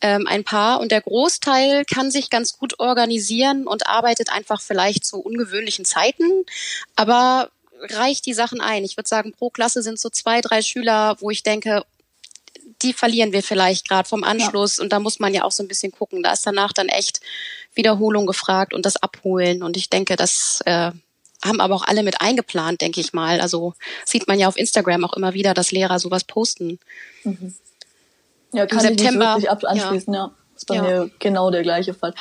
ähm, ein paar. Und der Großteil kann sich ganz gut organisieren und arbeitet einfach vielleicht zu ungewöhnlichen Zeiten, aber reicht die Sachen ein. Ich würde sagen, pro Klasse sind so zwei, drei Schüler, wo ich denke, die verlieren wir vielleicht gerade vom Anschluss. Ja. Und da muss man ja auch so ein bisschen gucken. Da ist danach dann echt Wiederholung gefragt und das Abholen. Und ich denke, das äh, haben aber auch alle mit eingeplant, denke ich mal. Also sieht man ja auf Instagram auch immer wieder, dass Lehrer sowas posten. Mhm. Ja, kann Im September, ich nicht wirklich anschließen, ja. ja. Ist bei ja. mir genau der gleiche Fall.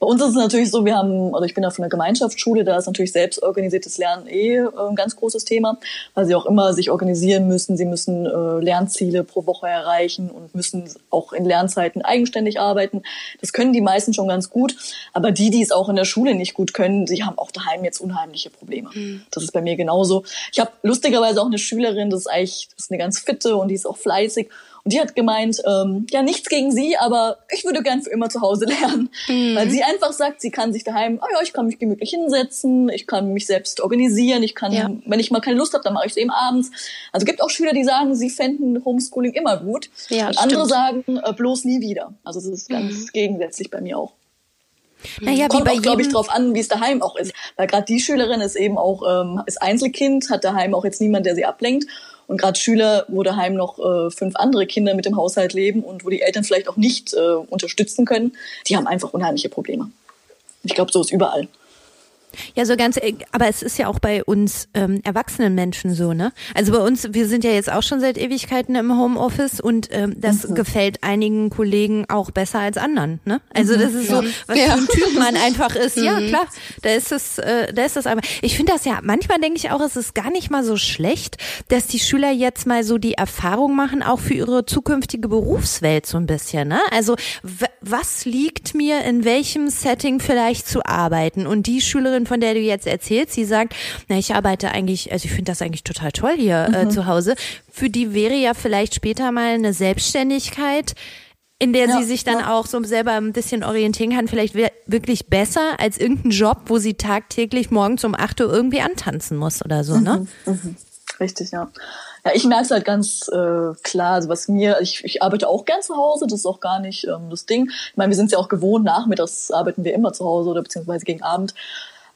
Bei uns ist es natürlich so, wir haben, also ich bin da von einer Gemeinschaftsschule, da ist natürlich selbstorganisiertes Lernen eh äh, ein ganz großes Thema, weil sie auch immer sich organisieren müssen. Sie müssen äh, Lernziele pro Woche erreichen und müssen auch in Lernzeiten eigenständig arbeiten. Das können die meisten schon ganz gut, aber die, die es auch in der Schule nicht gut können, sie haben auch daheim jetzt unheimliche Probleme. Mhm. Das ist bei mir genauso. Ich habe lustigerweise auch eine Schülerin, das ist eigentlich das ist eine ganz fitte und die ist auch fleißig und die hat gemeint, ähm, ja, nichts gegen sie, aber ich würde gern für immer zu Hause lernen. Mhm. Weil sie einfach sagt, sie kann sich daheim, oh ja, ich kann mich gemütlich hinsetzen, ich kann mich selbst organisieren, ich kann, ja. wenn ich mal keine Lust habe, dann mache ich es eben abends. Also gibt auch Schüler, die sagen, sie fänden Homeschooling immer gut. Ja, und andere sagen, äh, bloß nie wieder. Also das ist ganz mhm. gegensätzlich bei mir auch. Naja, Kommt auch, glaube ich, drauf an, wie es daheim auch ist. Weil gerade die Schülerin ist eben auch ähm, ist Einzelkind, hat daheim auch jetzt niemand, der sie ablenkt. Und gerade Schüler, wo daheim noch äh, fünf andere Kinder mit dem Haushalt leben und wo die Eltern vielleicht auch nicht äh, unterstützen können, die haben einfach unheimliche Probleme. Ich glaube, so ist überall. Ja, so ganz, äh, aber es ist ja auch bei uns ähm, erwachsenen Menschen so, ne? Also bei uns, wir sind ja jetzt auch schon seit Ewigkeiten im Homeoffice und ähm, das mhm. gefällt einigen Kollegen auch besser als anderen, ne? Also das ist so, was ja. für ein Typ man einfach ist. Ja, mhm. klar, da ist es, äh, da ist das einfach. Ich finde das ja, manchmal denke ich auch, es ist gar nicht mal so schlecht, dass die Schüler jetzt mal so die Erfahrung machen, auch für ihre zukünftige Berufswelt so ein bisschen, ne? Also was liegt mir in welchem Setting vielleicht zu arbeiten? Und die Schülerin Schülerin, von der du jetzt erzählst, sie sagt, na, ich arbeite eigentlich, also ich finde das eigentlich total toll hier äh, mhm. zu Hause. Für die wäre ja vielleicht später mal eine Selbstständigkeit in der ja, sie sich dann ja. auch so selber ein bisschen orientieren kann, vielleicht wirklich besser als irgendein Job, wo sie tagtäglich morgens um 8 Uhr irgendwie antanzen muss oder so, ne? Mhm, mhm. Richtig, ja. Ja, ich merke es halt ganz äh, klar, also was mir, ich, ich arbeite auch gern zu Hause, das ist auch gar nicht ähm, das Ding. Ich meine, wir sind ja auch gewohnt, nachmittags arbeiten wir immer zu Hause oder beziehungsweise gegen Abend.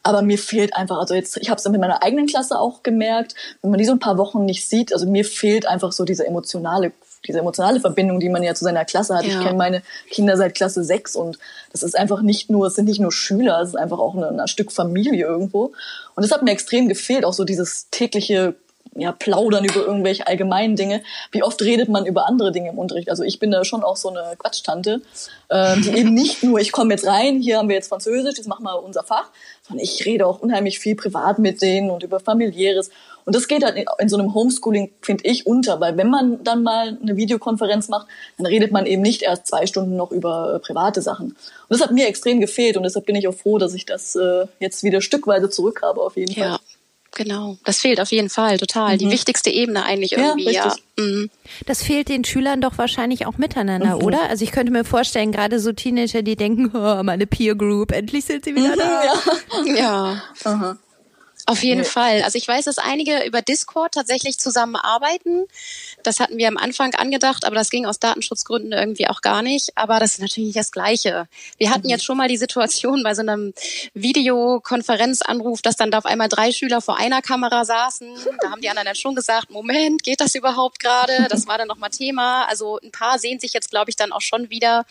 Aber mir fehlt einfach, also jetzt, ich habe es mit meiner eigenen Klasse auch gemerkt, wenn man die so ein paar Wochen nicht sieht, also mir fehlt einfach so diese emotionale, diese emotionale Verbindung, die man ja zu seiner Klasse hat. Ja. Ich kenne meine Kinder seit Klasse 6 und das ist einfach nicht nur, es sind nicht nur Schüler, es ist einfach auch ein, ein Stück Familie irgendwo. Und das hat mir extrem gefehlt, auch so dieses tägliche ja, plaudern über irgendwelche allgemeinen Dinge. Wie oft redet man über andere Dinge im Unterricht? Also ich bin da schon auch so eine Quatschtante, äh, die eben nicht nur, ich komme jetzt rein, hier haben wir jetzt Französisch, jetzt machen wir unser Fach, sondern ich rede auch unheimlich viel privat mit denen und über familiäres. Und das geht halt in, in so einem Homeschooling, finde ich, unter, weil wenn man dann mal eine Videokonferenz macht, dann redet man eben nicht erst zwei Stunden noch über äh, private Sachen. Und das hat mir extrem gefehlt und deshalb bin ich auch froh, dass ich das äh, jetzt wieder stückweise zurück habe auf jeden ja. Fall. Genau, das fehlt auf jeden Fall total. Mhm. Die wichtigste Ebene eigentlich irgendwie, ja. ja. Mhm. Das fehlt den Schülern doch wahrscheinlich auch miteinander, mhm. oder? Also ich könnte mir vorstellen, gerade so Teenager, die denken, oh, meine Peer Group, endlich sind sie wieder mhm, da. Ja. ja. Aha. Auf jeden nee. Fall. Also ich weiß, dass einige über Discord tatsächlich zusammenarbeiten. Das hatten wir am Anfang angedacht, aber das ging aus Datenschutzgründen irgendwie auch gar nicht. Aber das ist natürlich nicht das Gleiche. Wir hatten mhm. jetzt schon mal die Situation bei so einem Videokonferenzanruf, dass dann da auf einmal drei Schüler vor einer Kamera saßen. Da haben die anderen dann schon gesagt, Moment, geht das überhaupt gerade? Das war dann nochmal Thema. Also ein paar sehen sich jetzt, glaube ich, dann auch schon wieder.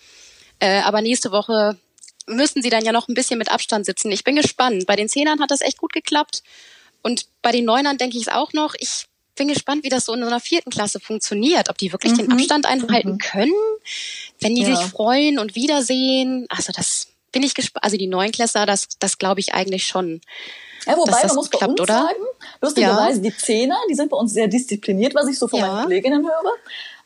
Äh, aber nächste Woche müssen sie dann ja noch ein bisschen mit Abstand sitzen. Ich bin gespannt. Bei den Zehnern hat das echt gut geklappt. Und bei den Neunern denke ich es auch noch. Ich bin gespannt, wie das so in so einer vierten Klasse funktioniert. Ob die wirklich mhm. den Abstand einhalten mhm. können, wenn die ja. sich freuen und wiedersehen. Also das bin ich gespannt. Also die Neunklässler, das, das glaube ich eigentlich schon. Ja, wobei man muss klappt, bei uns oder? sagen, lustigerweise, ja. die Zehner, die sind bei uns sehr diszipliniert, was ich so von ja. meinen Kolleginnen höre.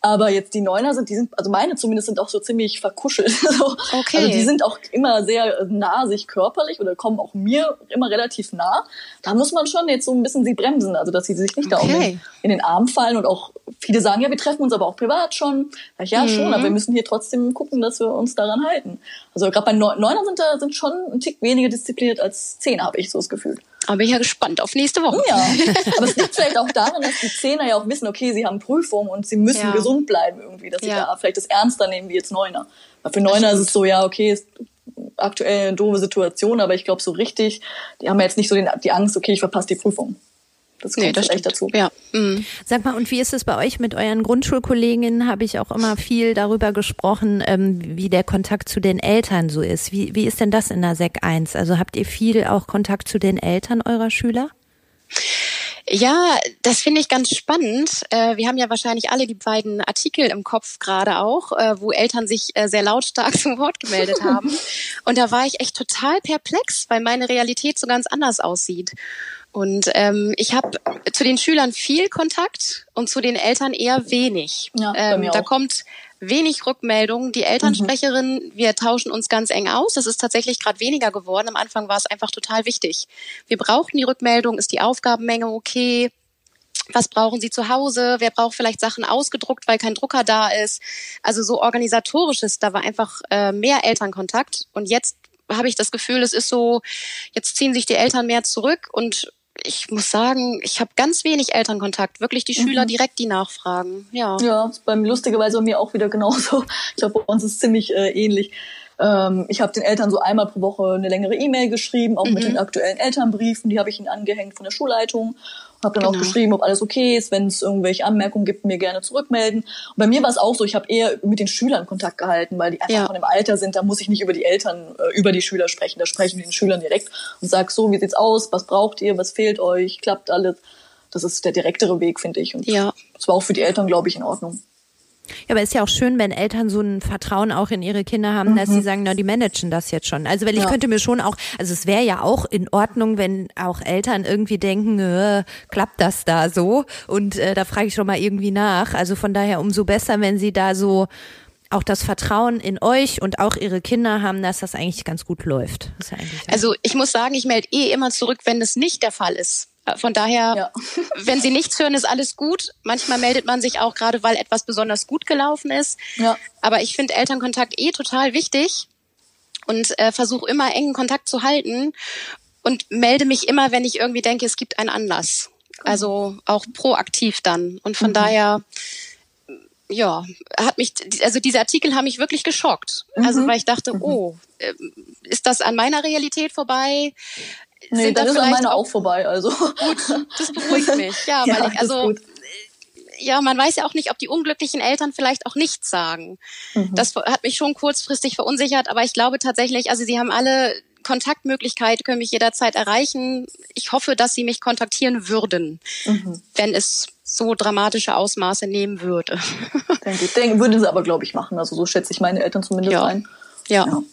Aber jetzt die Neuner sind, die sind, also meine zumindest sind auch so ziemlich verkuschelt. *laughs* so. okay. Also die sind auch immer sehr nah sich körperlich oder kommen auch mir immer relativ nah. Da muss man schon jetzt so ein bisschen sie bremsen, also dass sie sich nicht okay. da auch in, in, den Arm fallen und auch viele sagen, ja, wir treffen uns aber auch privat schon. Ja, mhm. schon, aber wir müssen hier trotzdem gucken, dass wir uns daran halten. Also gerade bei Neuner sind da sind schon ein Tick weniger diszipliniert als Zehner, habe ich so das Gefühl. Aber bin ich ja gespannt auf nächste Woche. Ja, *laughs* aber es liegt vielleicht auch daran, dass die Zehner ja auch wissen, okay, sie haben Prüfungen und sie müssen ja. gesund bleiben irgendwie, dass sie ja. da vielleicht das ernster nehmen wie jetzt Neuner. Weil für Neuner ist es so, ja, okay, ist aktuell eine doofe Situation, aber ich glaube so richtig, die haben ja jetzt nicht so den, die Angst, okay, ich verpasse die Prüfung. Das kommt nee, das echt dazu. Ja. Mhm. Sag mal, und wie ist es bei euch mit euren Grundschulkolleginnen? Habe ich auch immer viel darüber gesprochen, ähm, wie der Kontakt zu den Eltern so ist. Wie, wie ist denn das in der SEC 1? Also habt ihr viel auch Kontakt zu den Eltern eurer Schüler? Ja, das finde ich ganz spannend. Äh, wir haben ja wahrscheinlich alle die beiden Artikel im Kopf gerade auch, äh, wo Eltern sich äh, sehr lautstark *laughs* zum Wort gemeldet haben. *laughs* Und da war ich echt total perplex, weil meine Realität so ganz anders aussieht. Und ähm, ich habe zu den Schülern viel Kontakt und zu den Eltern eher wenig. Ja, ähm, da kommt wenig Rückmeldungen. Die Elternsprecherin, mhm. wir tauschen uns ganz eng aus. Das ist tatsächlich gerade weniger geworden. Am Anfang war es einfach total wichtig. Wir brauchten die Rückmeldung, ist die Aufgabenmenge okay? Was brauchen Sie zu Hause? Wer braucht vielleicht Sachen ausgedruckt, weil kein Drucker da ist? Also so organisatorisches, da war einfach äh, mehr Elternkontakt. Und jetzt habe ich das Gefühl, es ist so, jetzt ziehen sich die Eltern mehr zurück und ich muss sagen, ich habe ganz wenig Elternkontakt. Wirklich die Schüler mhm. direkt die nachfragen. Ja. Ja, ist beim lustigerweise bei mir auch wieder genauso. *laughs* Ich glaube, bei uns ist es ziemlich äh, ähnlich. Ähm, ich habe den Eltern so einmal pro Woche eine längere E-Mail geschrieben, auch mhm. mit den aktuellen Elternbriefen. Die habe ich ihnen angehängt von der Schulleitung. Habe dann genau. auch geschrieben, ob alles okay ist, wenn es irgendwelche Anmerkungen gibt, mir gerne zurückmelden. Und bei mir war es auch so, ich habe eher mit den Schülern Kontakt gehalten, weil die einfach ja. von dem Alter sind, da muss ich nicht über die Eltern, äh, über die Schüler sprechen, da spreche ich mit den Schülern direkt und sage so, wie sieht's aus, was braucht ihr, was fehlt euch, klappt alles. Das ist der direktere Weg, finde ich. Und ja. das war auch für die Eltern, glaube ich, in Ordnung. Ja, aber ist ja auch schön, wenn Eltern so ein Vertrauen auch in ihre Kinder haben, mhm. dass sie mhm. sagen, na, die managen das jetzt schon. Also, weil ich ja. könnte mir schon auch, also es wäre ja auch in Ordnung, wenn auch Eltern irgendwie denken, äh, klappt das da so? Und äh, da frage ich schon mal irgendwie nach. Also von daher umso besser, wenn sie da so auch das Vertrauen in euch und auch ihre Kinder haben, dass das eigentlich ganz gut läuft. Ja also ich muss sagen, ich melde eh immer zurück, wenn das nicht der Fall ist. Von daher, ja. *laughs* wenn Sie nichts hören, ist alles gut. Manchmal meldet man sich auch gerade, weil etwas besonders gut gelaufen ist. Ja. Aber ich finde Elternkontakt eh total wichtig und äh, versuche immer engen Kontakt zu halten und melde mich immer, wenn ich irgendwie denke, es gibt einen Anlass. Also auch proaktiv dann. Und von mhm. daher, ja, hat mich, also diese Artikel haben mich wirklich geschockt. Also, mhm. Also weil ich dachte, mhm. oh, äh, ist das an meiner Realität vorbei? Nee, sind dann da ist an meine auch, vorbei, also. Gut, das beruhigt mich. *laughs* Ja, ja weil ich, also, ja, man weiß ja auch nicht, ob die unglücklichen Eltern vielleicht auch nichts sagen. Mhm. Das hat mich schon kurzfristig verunsichert, aber ich glaube tatsächlich, also sie haben alle Kontaktmöglichkeit, können mich jederzeit erreichen. Ich hoffe, dass sie mich kontaktieren würden, mhm. wenn es so dramatische Ausmaße nehmen würde. Denke, denke, würden sie aber, glaube ich, machen. Also so schätze ich meine Eltern zumindest ja. ein. ja. ja.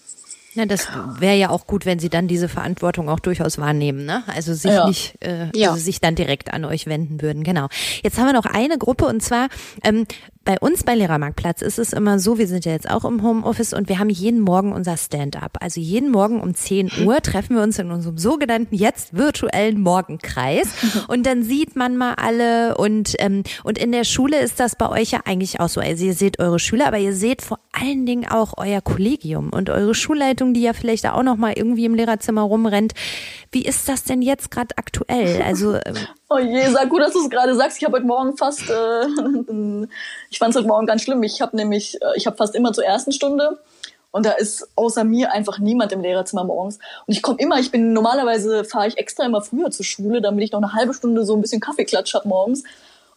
Ja, das wäre ja auch gut, wenn Sie dann diese Verantwortung auch durchaus wahrnehmen, ne? Also sich ja. nicht, äh, ja. also sich dann direkt an euch wenden würden. Genau. Jetzt haben wir noch eine Gruppe und zwar ähm, bei uns bei Lehrermarktplatz ist es immer so, wir sind ja jetzt auch im Homeoffice und wir haben jeden Morgen unser Stand-up. Also jeden Morgen um 10 *laughs* Uhr treffen wir uns in unserem sogenannten jetzt virtuellen Morgenkreis *laughs* und dann sieht man mal alle und, ähm, und in der Schule ist das bei euch ja eigentlich auch so. Also ihr seht eure Schüler, aber ihr seht vor allen Dingen auch euer Kollegium und eure Schulleitung, die ja vielleicht auch noch mal irgendwie im Lehrerzimmer rumrennt. Wie ist das denn jetzt gerade aktuell? Also ähm, Oh je, sag gut, dass du es gerade sagst. Ich habe heute Morgen fast, äh, *laughs* ich fand es heute Morgen ganz schlimm. Ich habe nämlich, äh, ich habe fast immer zur ersten Stunde und da ist außer mir einfach niemand im Lehrerzimmer morgens. Und ich komme immer, ich bin normalerweise fahre ich extra immer früher zur Schule, damit ich noch eine halbe Stunde so ein bisschen Kaffeeklatsch hab morgens.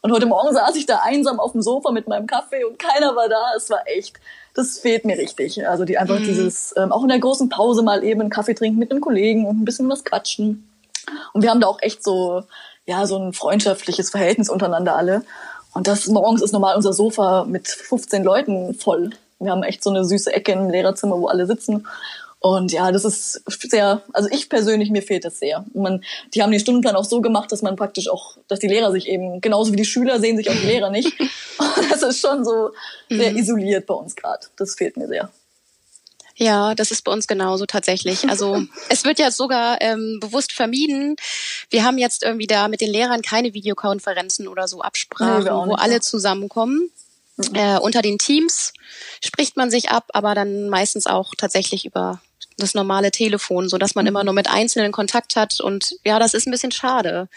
Und heute Morgen saß ich da einsam auf dem Sofa mit meinem Kaffee und keiner war da. Es war echt, das fehlt mir richtig. Also die einfach mhm. dieses, ähm, auch in der großen Pause mal eben einen Kaffee trinken mit einem Kollegen und ein bisschen was quatschen. Und wir haben da auch echt so ja, so ein freundschaftliches Verhältnis untereinander alle. Und das morgens ist normal unser Sofa mit 15 Leuten voll. Wir haben echt so eine süße Ecke im Lehrerzimmer, wo alle sitzen. Und ja, das ist sehr, also ich persönlich, mir fehlt das sehr. Man, die haben den Stundenplan auch so gemacht, dass man praktisch auch, dass die Lehrer sich eben, genauso wie die Schüler sehen sich auch die Lehrer nicht. *laughs* Und das ist schon so sehr mhm. isoliert bei uns gerade. Das fehlt mir sehr. Ja, das ist bei uns genauso tatsächlich. Also *laughs* es wird ja sogar ähm, bewusst vermieden. Wir haben jetzt irgendwie da mit den Lehrern keine Videokonferenzen oder so Absprachen, nee, wo alle zusammenkommen. Mhm. Äh, unter den Teams spricht man sich ab, aber dann meistens auch tatsächlich über das normale Telefon, so dass man mhm. immer nur mit Einzelnen Kontakt hat. Und ja, das ist ein bisschen schade.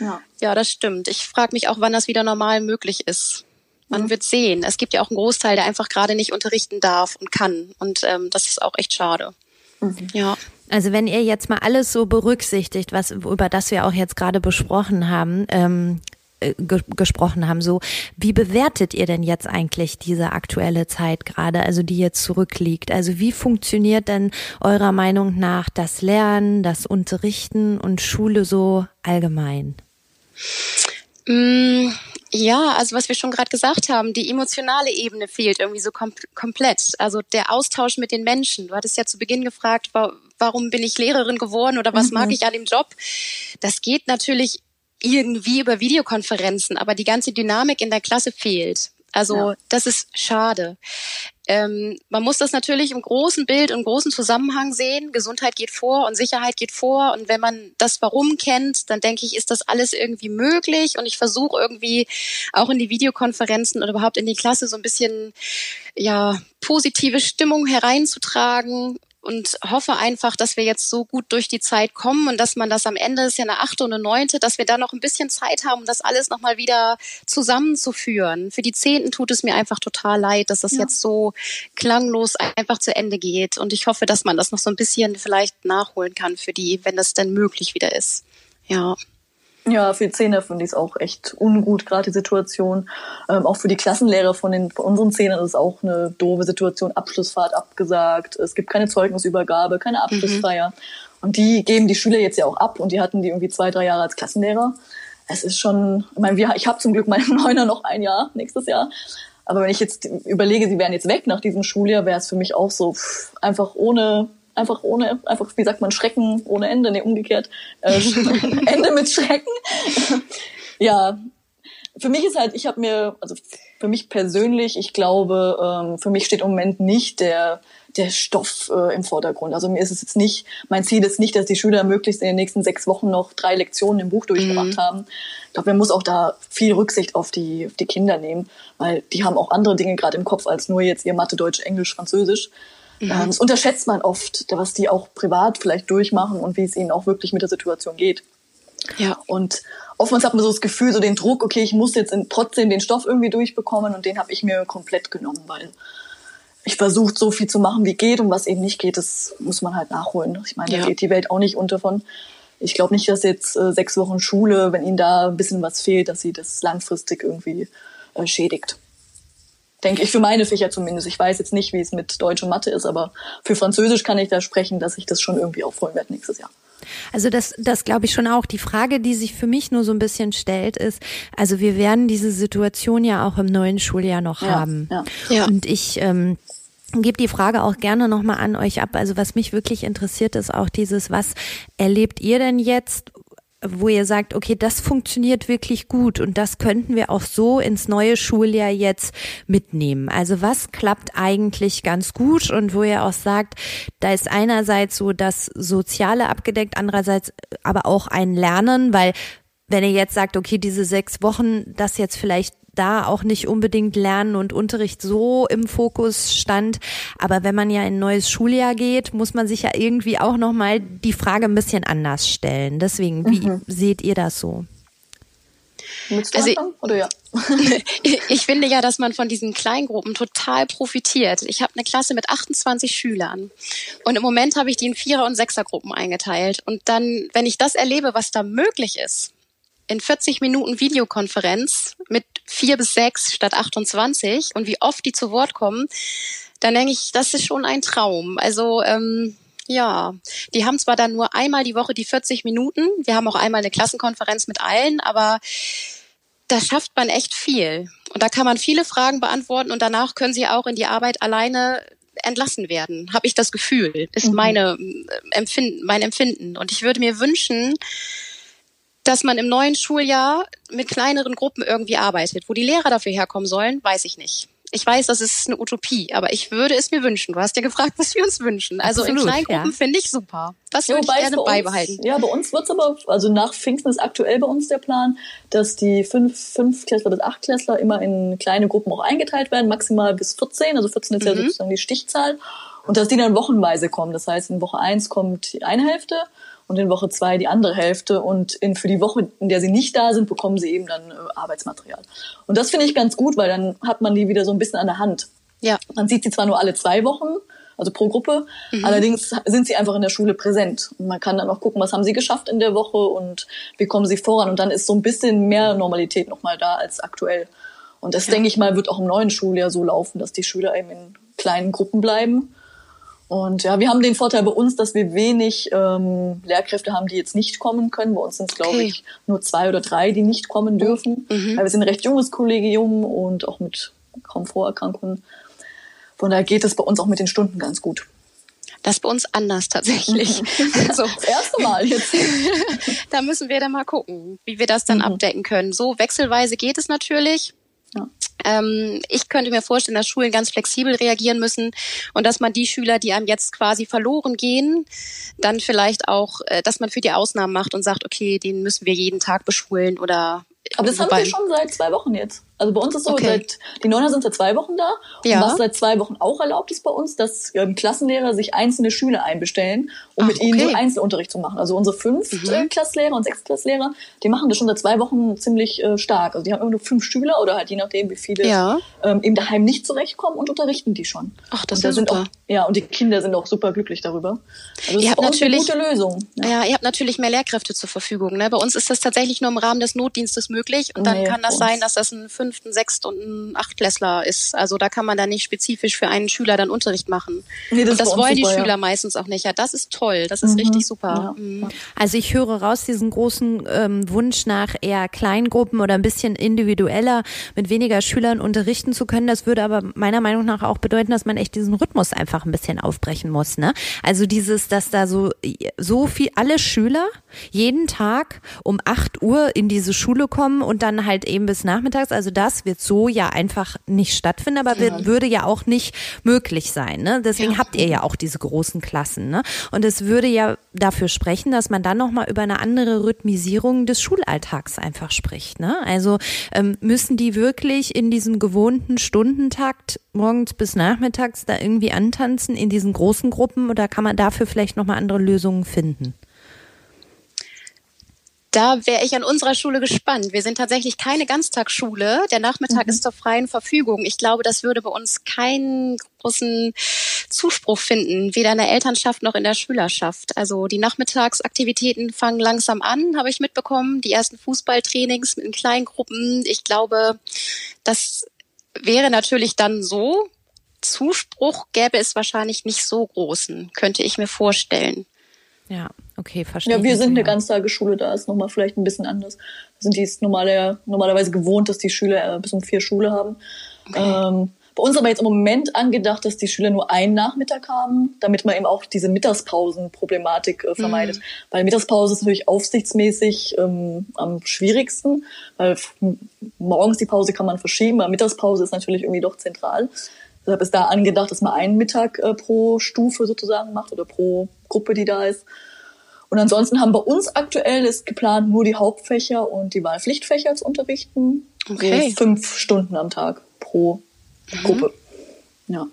Ja, ja das stimmt. Ich frage mich auch, wann das wieder normal möglich ist. Man mhm. wird sehen. Es gibt ja auch einen Großteil, der einfach gerade nicht unterrichten darf und kann. Und ähm, das ist auch echt schade. Mhm. Ja. Also wenn ihr jetzt mal alles so berücksichtigt, was über das wir auch jetzt gerade besprochen haben, ähm, äh, ge gesprochen haben, so wie bewertet ihr denn jetzt eigentlich diese aktuelle Zeit gerade, also die jetzt zurückliegt? Also wie funktioniert denn eurer Meinung nach das Lernen, das Unterrichten und Schule so allgemein? Mm, ja, also was wir schon gerade gesagt haben, die emotionale Ebene fehlt irgendwie so kom komplett. Also der Austausch mit den Menschen. Du hattest ja zu Beginn gefragt, wa warum bin ich Lehrerin geworden oder was mhm. mag ich an dem Job? Das geht natürlich irgendwie über Videokonferenzen, aber die ganze Dynamik in der Klasse fehlt. Also ja. das ist schade. Ähm, man muss das natürlich im großen Bild, im großen Zusammenhang sehen. Gesundheit geht vor und Sicherheit geht vor. Und wenn man das Warum kennt, dann denke ich, ist das alles irgendwie möglich. Und ich versuche irgendwie auch in die Videokonferenzen oder überhaupt in die Klasse so ein bisschen ja positive Stimmung hereinzutragen und hoffe einfach, dass wir jetzt so gut durch die Zeit kommen und dass man das am Ende ist ja eine achte und eine neunte, dass wir da noch ein bisschen Zeit haben, um das alles nochmal wieder zusammenzuführen. Für die Zehnten tut es mir einfach total leid, dass das ja. jetzt so klanglos einfach zu Ende geht. Und ich hoffe, dass man das noch so ein bisschen vielleicht nachholen kann für die, wenn das denn möglich wieder ist. Ja. Ja, für Zehner finde ich es auch echt ungut, gerade die Situation. Ähm, auch für die Klassenlehrer von, den, von unseren Zehnern ist es auch eine doofe Situation. Abschlussfahrt abgesagt, es gibt keine Zeugnisübergabe, keine Abschlussfeier. Mhm. Und die geben die Schüler jetzt ja auch ab und die hatten die irgendwie zwei, drei Jahre als Klassenlehrer. Es ist schon, ich meine, wir, ich habe zum Glück meinen *laughs* Neuner noch ein Jahr nächstes Jahr. Aber wenn ich jetzt überlege, sie wären jetzt weg nach diesem Schuljahr, wäre es für mich auch so pff, einfach ohne einfach ohne, einfach, wie sagt man, Schrecken ohne Ende, nee, umgekehrt, äh, *laughs* Ende mit Schrecken. *laughs* ja, für mich ist halt, ich habe mir, also für mich persönlich, ich glaube, ähm, für mich steht im Moment nicht der der Stoff äh, im Vordergrund. Also mir ist es jetzt nicht, mein Ziel ist nicht, dass die Schüler möglichst in den nächsten sechs Wochen noch drei Lektionen im Buch durchgemacht mhm. haben. Ich glaube, man muss auch da viel Rücksicht auf die, auf die Kinder nehmen, weil die haben auch andere Dinge gerade im Kopf als nur jetzt ihr Mathe, Deutsch, Englisch, Französisch. Ähm, das unterschätzt man oft, was die auch privat vielleicht durchmachen und wie es ihnen auch wirklich mit der Situation geht. Ja. Und oftmals hat man so das Gefühl, so den Druck, okay, ich muss jetzt trotzdem den Stoff irgendwie durchbekommen und den habe ich mir komplett genommen, weil ich versuche so viel zu machen, wie geht und was eben nicht geht, das muss man halt nachholen. Ich meine, ja. da geht die Welt auch nicht unter von. Ich glaube nicht, dass jetzt äh, sechs Wochen Schule, wenn ihnen da ein bisschen was fehlt, dass sie das langfristig irgendwie äh, schädigt denke ich, für meine Fächer zumindest. Ich weiß jetzt nicht, wie es mit Deutsch und Mathe ist, aber für Französisch kann ich da sprechen, dass ich das schon irgendwie aufholen werde nächstes Jahr. Also das, das glaube ich schon auch. Die Frage, die sich für mich nur so ein bisschen stellt, ist, also wir werden diese Situation ja auch im neuen Schuljahr noch ja, haben. Ja. ja. Und ich ähm, gebe die Frage auch gerne nochmal an euch ab. Also was mich wirklich interessiert, ist auch dieses, was erlebt ihr denn jetzt? Wo ihr sagt, okay, das funktioniert wirklich gut und das könnten wir auch so ins neue Schuljahr jetzt mitnehmen. Also was klappt eigentlich ganz gut und wo ihr auch sagt, da ist einerseits so das Soziale abgedeckt, andererseits aber auch ein Lernen, weil wenn ihr jetzt sagt, okay, diese sechs Wochen, das jetzt vielleicht da auch nicht unbedingt Lernen und Unterricht so im Fokus stand. Aber wenn man ja in ein neues Schuljahr geht, muss man sich ja irgendwie auch nochmal die Frage ein bisschen anders stellen. Deswegen, wie mhm. seht ihr das so? also, oder ja? *laughs* ich finde ja, dass man von diesen Kleingruppen total profitiert. Ich habe eine Klasse mit 28 Schülern und im Moment habe ich die in Vierer- und Sechsergruppen eingeteilt. Und dann, wenn ich das erlebe, was da möglich ist, in 40 Minuten Videokonferenz mit vier bis sechs statt 28 und wie oft die zu Wort kommen, dann denke ich, das ist schon ein Traum. Also ähm, ja, die haben zwar dann nur einmal die Woche die 40 Minuten, wir haben auch einmal eine Klassenkonferenz mit allen, aber da schafft man echt viel. Und da kann man viele Fragen beantworten und danach können sie auch in die Arbeit alleine entlassen werden, habe ich das Gefühl, ist mhm. meine äh, Empfinden, mein Empfinden. Und ich würde mir wünschen, dass man im neuen Schuljahr mit kleineren Gruppen irgendwie arbeitet. Wo die Lehrer dafür herkommen sollen, weiß ich nicht. Ich weiß, das ist eine Utopie, aber ich würde es mir wünschen. Du hast ja gefragt, *laughs* was wir uns wünschen. Also Absolut, in Kleingruppen ja. finde ich super. Das würde ich gerne bei beibehalten. Uns, ja, bei uns wird's aber, also nach Pfingsten ist aktuell bei uns der Plan, dass die fünf, fünf Klässler bis acht Klässler immer in kleine Gruppen auch eingeteilt werden, maximal bis 14. Also 14 ist mhm. ja sozusagen die Stichzahl. Und dass die dann wochenweise kommen. Das heißt, in Woche eins kommt die eine Hälfte und in Woche zwei die andere Hälfte. Und in, für die Woche, in der sie nicht da sind, bekommen sie eben dann äh, Arbeitsmaterial. Und das finde ich ganz gut, weil dann hat man die wieder so ein bisschen an der Hand. Ja. Man sieht sie zwar nur alle zwei Wochen, also pro Gruppe. Mhm. Allerdings sind sie einfach in der Schule präsent. Und man kann dann auch gucken, was haben sie geschafft in der Woche und wie kommen sie voran. Und dann ist so ein bisschen mehr Normalität nochmal da als aktuell. Und das, ja. denke ich mal, wird auch im neuen Schuljahr so laufen, dass die Schüler eben in kleinen Gruppen bleiben Und ja, wir haben den Vorteil bei uns, dass wir wenig ähm, Lehrkräfte haben, die jetzt nicht kommen können. Bei uns sind es, glaube Okay. ich, nur zwei oder drei, die nicht kommen dürfen. Weil wir sind ein recht junges Kollegium und auch mit kaum Vorerkrankungen. Von daher geht es bei uns auch mit den Stunden ganz gut. Das ist bei uns anders tatsächlich. *laughs* *laughs* also, Das erste Mal jetzt. *laughs* da müssen wir dann mal gucken, wie wir das dann Mhm. abdecken können. So wechselweise geht es natürlich. Ja. Ähm, ich könnte mir vorstellen, dass Schulen ganz flexibel reagieren müssen und dass man die Schüler, die einem jetzt quasi verloren gehen, dann vielleicht auch, äh, dass man für die Ausnahmen macht und sagt, okay, den müssen wir jeden Tag beschulen oder Aber das haben wir schon seit zwei Wochen jetzt. Also bei uns ist so, Okay. seit, die Neuner sind seit zwei Wochen da. Ja. Und was seit zwei Wochen auch erlaubt ist bei uns, dass ähm, Klassenlehrer sich einzelne Schüler einbestellen, um Ach, mit ihnen so okay. Mhm. Einzelunterricht zu machen. Also unsere Fünftklasslehrer und Sechstklasslehrer, die machen das schon seit zwei Wochen ziemlich äh, stark. Also die haben immer nur fünf Schüler oder halt je nachdem, wie viele Ja. ähm, eben daheim nicht zurechtkommen und unterrichten die schon. Ach, das und ist da ja sind super. auch, ja, und die Kinder sind auch super glücklich darüber. Also das Ihr ist habt uns eine natürlich- gute Lösung. Ja. Ja, ihr habt natürlich mehr Lehrkräfte zur Verfügung. Ne? Bei uns ist das tatsächlich nur im Rahmen des Notdienstes möglich. Und dann Nee, kann das sein, dass das ein fünften, sechsten und ein Achtklässler ist. Also da kann man dann nicht spezifisch für einen Schüler dann Unterricht machen. Nee, das und ist das wollen die super, ja. Schüler meistens auch nicht. Ja, das ist toll. Das ist richtig super. Ja. Mhm. Also ich höre raus diesen großen ähm, Wunsch nach eher Kleingruppen oder ein bisschen individueller mit weniger Schülern unterrichten zu können. Das würde aber meiner Meinung nach auch bedeuten, dass man echt diesen Rhythmus einfach ein bisschen aufbrechen muss. Ne? Also dieses, dass da so so viel alle Schüler jeden Tag um 8 Uhr in diese Schule kommen und dann halt eben bis nachmittags. Also das wird so ja einfach nicht stattfinden, aber wird, würde ja auch nicht möglich sein. Ne? Deswegen Ja. habt ihr ja auch diese großen Klassen. Ne? Und es würde ja dafür sprechen, dass man dann nochmal über eine andere Rhythmisierung des Schulalltags einfach spricht. Ne? Also ähm, müssen die wirklich in diesem gewohnten Stundentakt morgens bis nachmittags da irgendwie antanzen in diesen großen Gruppen oder kann man dafür vielleicht nochmal andere Lösungen finden? Da wäre ich an unserer Schule gespannt. Wir sind tatsächlich keine Ganztagsschule. Der Nachmittag Mhm. ist zur freien Verfügung. Ich glaube, das würde bei uns keinen großen Zuspruch finden, weder in der Elternschaft noch in der Schülerschaft. Also die Nachmittagsaktivitäten fangen langsam an, habe ich mitbekommen. Die ersten Fußballtrainings mit in Kleingruppen. Ich glaube, das wäre natürlich dann so. Zuspruch gäbe es wahrscheinlich nicht so großen, könnte ich mir vorstellen. Ja, okay, verstehe. Ja, wir sind eine. Ganztagesschule, da ist nochmal vielleicht ein bisschen anders. Da sind die es normale, normalerweise gewohnt, dass die Schüler äh, bis um vier Schule haben. Ähm, bei uns aber jetzt im Moment angedacht, dass die Schüler nur einen Nachmittag haben, damit man eben auch diese Mittagspausenproblematik äh, vermeidet. Weil Mittagspause ist natürlich aufsichtsmäßig ähm, am schwierigsten, weil morgens die Pause kann man verschieben, aber Mittagspause ist natürlich irgendwie doch zentral. Deshalb ist da angedacht, dass man einen Mittag äh, pro Stufe sozusagen macht oder pro Gruppe, die da ist. Und ansonsten haben bei uns aktuell ist geplant, nur die Hauptfächer und die Wahlpflichtfächer zu unterrichten. Okay. So fünf Stunden am Tag pro Gruppe. Ja.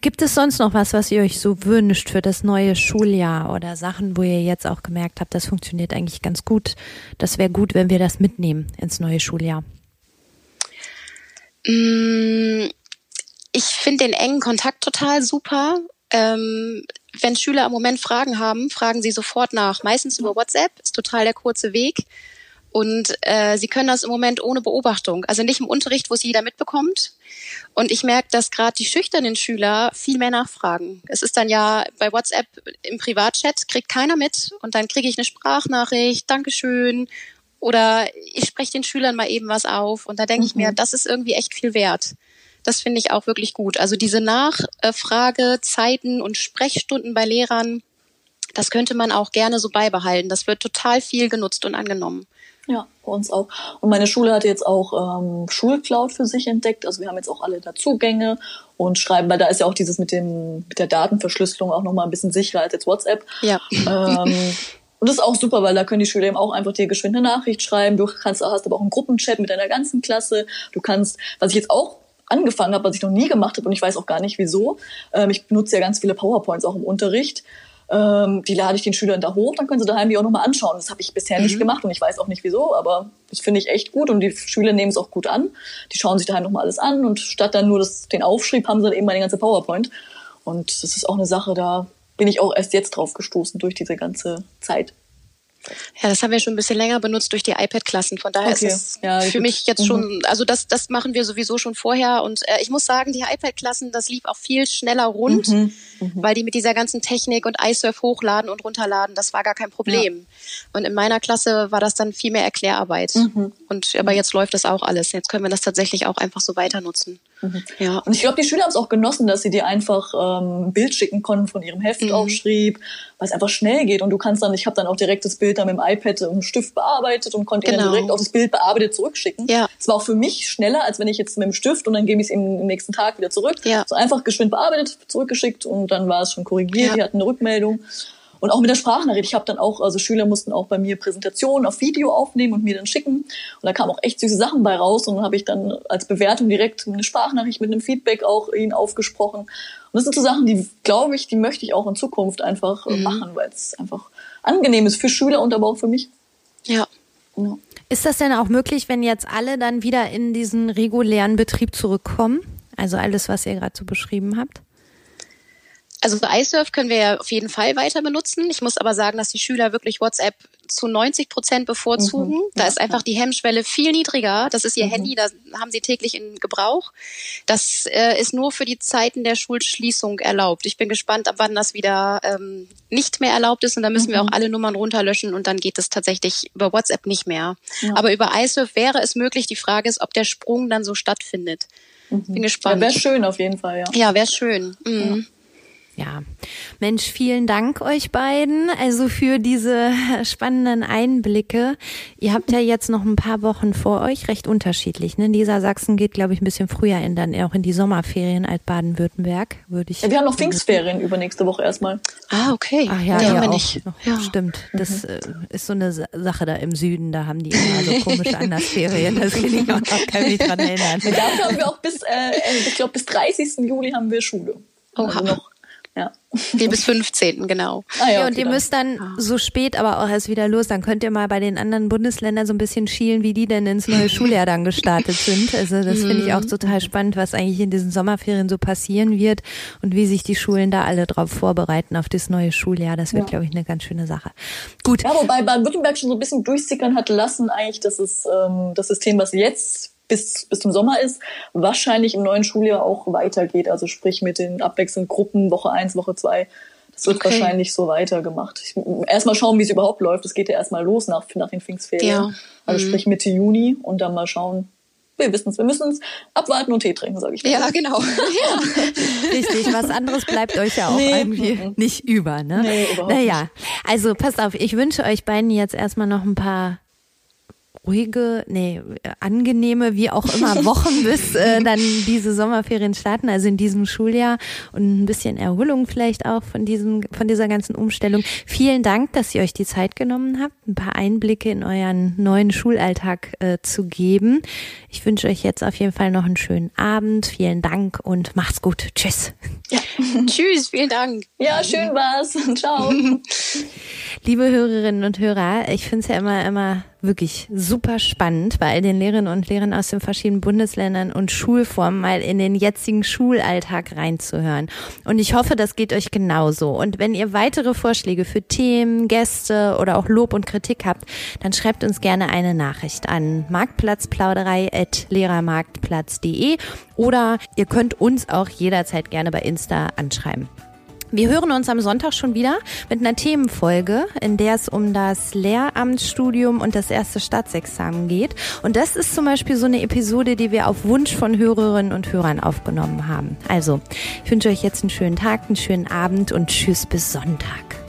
Gibt es sonst noch was, was ihr euch so wünscht für das neue Schuljahr oder Sachen, wo ihr jetzt auch gemerkt habt, das funktioniert eigentlich ganz gut? Das wäre gut, wenn wir das mitnehmen ins neue Schuljahr. Mm, Ich finde den engen Kontakt total super. Ähm, wenn Schüler im Moment Fragen haben, fragen sie sofort nach. Meistens über WhatsApp, ist total der kurze Weg. Und äh, sie können das im Moment ohne Beobachtung, also nicht im Unterricht, wo es jeder mitbekommt. Und ich merke, dass gerade die schüchternen Schüler viel mehr nachfragen. Es ist dann ja bei WhatsApp im Privatchat, kriegt keiner mit. Und dann kriege ich eine Sprachnachricht, Dankeschön. Oder ich spreche den Schülern mal eben was auf. Und da denke ich mir, das ist irgendwie echt viel wert. Das finde ich auch wirklich gut. Also diese Nachfragezeiten und Sprechstunden bei Lehrern, das könnte man auch gerne so beibehalten. Das wird total viel genutzt und angenommen. Bei uns auch. Und meine Schule hat jetzt auch ähm, Schulcloud für sich entdeckt. Also wir haben jetzt auch alle da Zugänge und schreiben, weil da ist ja auch dieses mit dem mit der Datenverschlüsselung auch nochmal ein bisschen sicherer als jetzt WhatsApp. Ja. Ähm, *laughs* und das ist auch super, weil da können die Schüler eben auch einfach dir geschwind eine Nachricht schreiben. Du kannst, hast aber auch einen Gruppenchat mit deiner ganzen Klasse. Du kannst, was ich jetzt auch angefangen habe, was ich noch nie gemacht habe und ich weiß auch gar nicht wieso. Ähm, ich benutze ja ganz viele PowerPoints auch im Unterricht. Ähm, die lade ich den Schülern da hoch, dann können sie daheim die auch nochmal anschauen. Das habe ich bisher nicht gemacht und ich weiß auch nicht wieso, aber das finde ich echt gut und die Schüler nehmen es auch gut an. Die schauen sich daheim nochmal alles an und statt dann nur das, den Aufschrieb haben sie dann eben mal den ganze PowerPoint. Und das ist auch eine Sache, da bin ich auch erst jetzt drauf gestoßen durch diese ganze Zeit. Ja, das haben wir schon ein bisschen länger benutzt durch die iPad-Klassen. Von daher okay. ist es ja, für gut. mich jetzt mhm. schon, also das, das machen wir sowieso schon vorher. Und äh, ich muss sagen, die iPad-Klassen, das lief auch viel schneller rund, mhm. Mhm. weil die mit dieser ganzen Technik und iSurf hochladen und runterladen, das war gar kein Problem. Ja. Und in meiner Klasse war das dann viel mehr Erklärarbeit. Mhm. Und aber jetzt läuft das auch alles. Jetzt können wir das tatsächlich auch einfach so weiter nutzen. Mhm. Ja. Und ich glaube, die Schüler haben es auch genossen, dass sie dir einfach ähm, ein Bild schicken konnten von ihrem Heft mhm. aufschrieb, weil es einfach schnell geht und du kannst dann, ich habe dann auch direkt das Bild dann mit dem iPad und Stift bearbeitet und konnte genau. ihnen direkt auch das Bild bearbeitet zurückschicken. Ja. Es war auch für mich schneller, als wenn ich jetzt mit dem Stift und dann gebe ich es am nächsten Tag wieder zurück. Ja. So einfach geschwind bearbeitet, zurückgeschickt und dann war es schon korrigiert, ja. die hatten eine Rückmeldung. Und auch mit der Sprachnachricht. Ich habe dann auch, also Schüler mussten auch bei mir Präsentationen auf Video aufnehmen und mir dann schicken. Und da kamen auch echt süße Sachen bei raus. Und dann habe ich dann als Bewertung direkt eine Sprachnachricht mit einem Feedback auch ihnen aufgesprochen. Und das sind so Sachen, die, glaube ich, die möchte ich auch in Zukunft einfach äh, mhm. machen, weil es einfach angenehm ist für Schüler und aber auch für mich. Ja. ja. Ist das denn auch möglich, wenn jetzt alle dann wieder in diesen regulären Betrieb zurückkommen? Also alles, was ihr gerade so beschrieben habt? Also iSurf können wir ja auf jeden Fall weiter benutzen. Ich muss aber sagen, dass die Schüler wirklich WhatsApp zu 90 Prozent bevorzugen. Mhm. Da ist einfach die Hemmschwelle viel niedriger. Das ist ihr mhm. Handy, da haben sie täglich in Gebrauch. Das äh, ist nur für die Zeiten der Schulschließung erlaubt. Ich bin gespannt, ab wann das wieder ähm, nicht mehr erlaubt ist. Und da müssen mhm. wir auch alle Nummern runterlöschen und dann geht es tatsächlich über WhatsApp nicht mehr. Ja. Aber über iSurf wäre es möglich. Die Frage ist, ob der Sprung dann so stattfindet. Mhm. Bin gespannt. Ja, wäre schön auf jeden Fall, ja. Ja, wäre schön. Mhm. Ja. Ja, Mensch, vielen Dank euch beiden, also für diese spannenden Einblicke. Ihr habt ja jetzt noch ein paar Wochen vor euch, recht unterschiedlich. Ne? Dieser Sachsen geht, glaube ich, ein bisschen früher in dann auch in die Sommerferien als Baden-Württemberg, würde ich. Ja, wir haben noch Pfingstferien übernächste Woche erstmal. Ah, okay. Ach ja, ja, haben wir nicht. Ja. Stimmt. Das mhm. Äh, ist so eine Sache da im Süden, da haben die immer so komische *laughs* Andersferien. Das kann ich auch kann mich dran erinnern. Dafür haben wir auch bis, äh, ich glaube, bis 30. Juli haben wir Schule. Oha. Also noch ja. Nee, bis 15. genau. Ah, ja, okay, und ihr dann. müsst dann ah. so spät aber auch erst wieder los. Dann könnt ihr mal bei den anderen Bundesländern so ein bisschen schielen, wie die denn ins neue *laughs* Schuljahr dann gestartet sind. Also das finde ich auch mhm. total spannend, was eigentlich in diesen Sommerferien so passieren wird und wie sich die Schulen da alle drauf vorbereiten auf das neue Schuljahr. Das wird, ja. glaube ich, eine ganz schöne Sache. Gut. Ja, wobei Baden-Württemberg schon so ein bisschen durchsickern hat lassen, eigentlich, dass es ähm, das System, was jetzt bis, bis zum Sommer ist, wahrscheinlich im neuen Schuljahr auch weitergeht. Also sprich mit den abwechselnden Gruppen, Woche eins, Woche zwei. Das wird okay. wahrscheinlich so weitergemacht. Erstmal schauen, wie es überhaupt läuft. Es geht ja erstmal los nach, nach den Pfingstferien. Ja. Also mhm. sprich Mitte Juni und dann mal schauen, wir wissen es, wir müssen es abwarten und Tee trinken, sage ich. Mal. Ja, genau. *laughs* Ja. Richtig, was anderes bleibt euch ja auch nee. irgendwie mhm. nicht über, ne? Nee, überhaupt naja, nicht. also passt auf, ich wünsche euch beiden jetzt erstmal noch ein paar ruhige, nee, angenehme, wie auch immer, *laughs* Wochen bis äh, dann diese Sommerferien starten, also in diesem Schuljahr und ein bisschen Erholung vielleicht auch von diesem, von dieser ganzen Umstellung. Vielen Dank, dass ihr euch die Zeit genommen habt, ein paar Einblicke in euren neuen Schulalltag äh, zu geben. Ich wünsche euch jetzt auf jeden Fall noch einen schönen Abend. Vielen Dank und macht's gut. Tschüss. Ja. *laughs* Tschüss, vielen Dank. Ja, schön war's. *laughs* Ciao. Liebe Hörerinnen und Hörer, ich finde es ja immer, immer wirklich super spannend, bei all den Lehrerinnen und Lehrern aus den verschiedenen Bundesländern und Schulformen mal in den jetzigen Schulalltag reinzuhören. Und ich hoffe, das geht euch genauso. Und wenn ihr weitere Vorschläge für Themen, Gäste oder auch Lob und Kritik habt, dann schreibt uns gerne eine Nachricht an marktplatzplauderei.lehrermarktplatz.de oder ihr könnt uns auch jederzeit gerne bei Insta anschreiben. Wir hören uns am Sonntag schon wieder mit einer Themenfolge, in der es um das Lehramtsstudium und das erste Staatsexamen geht. Und das ist zum Beispiel so eine Episode, die wir auf Wunsch von Hörerinnen und Hörern aufgenommen haben. Also, ich wünsche euch jetzt einen schönen Tag, einen schönen Abend und tschüss bis Sonntag.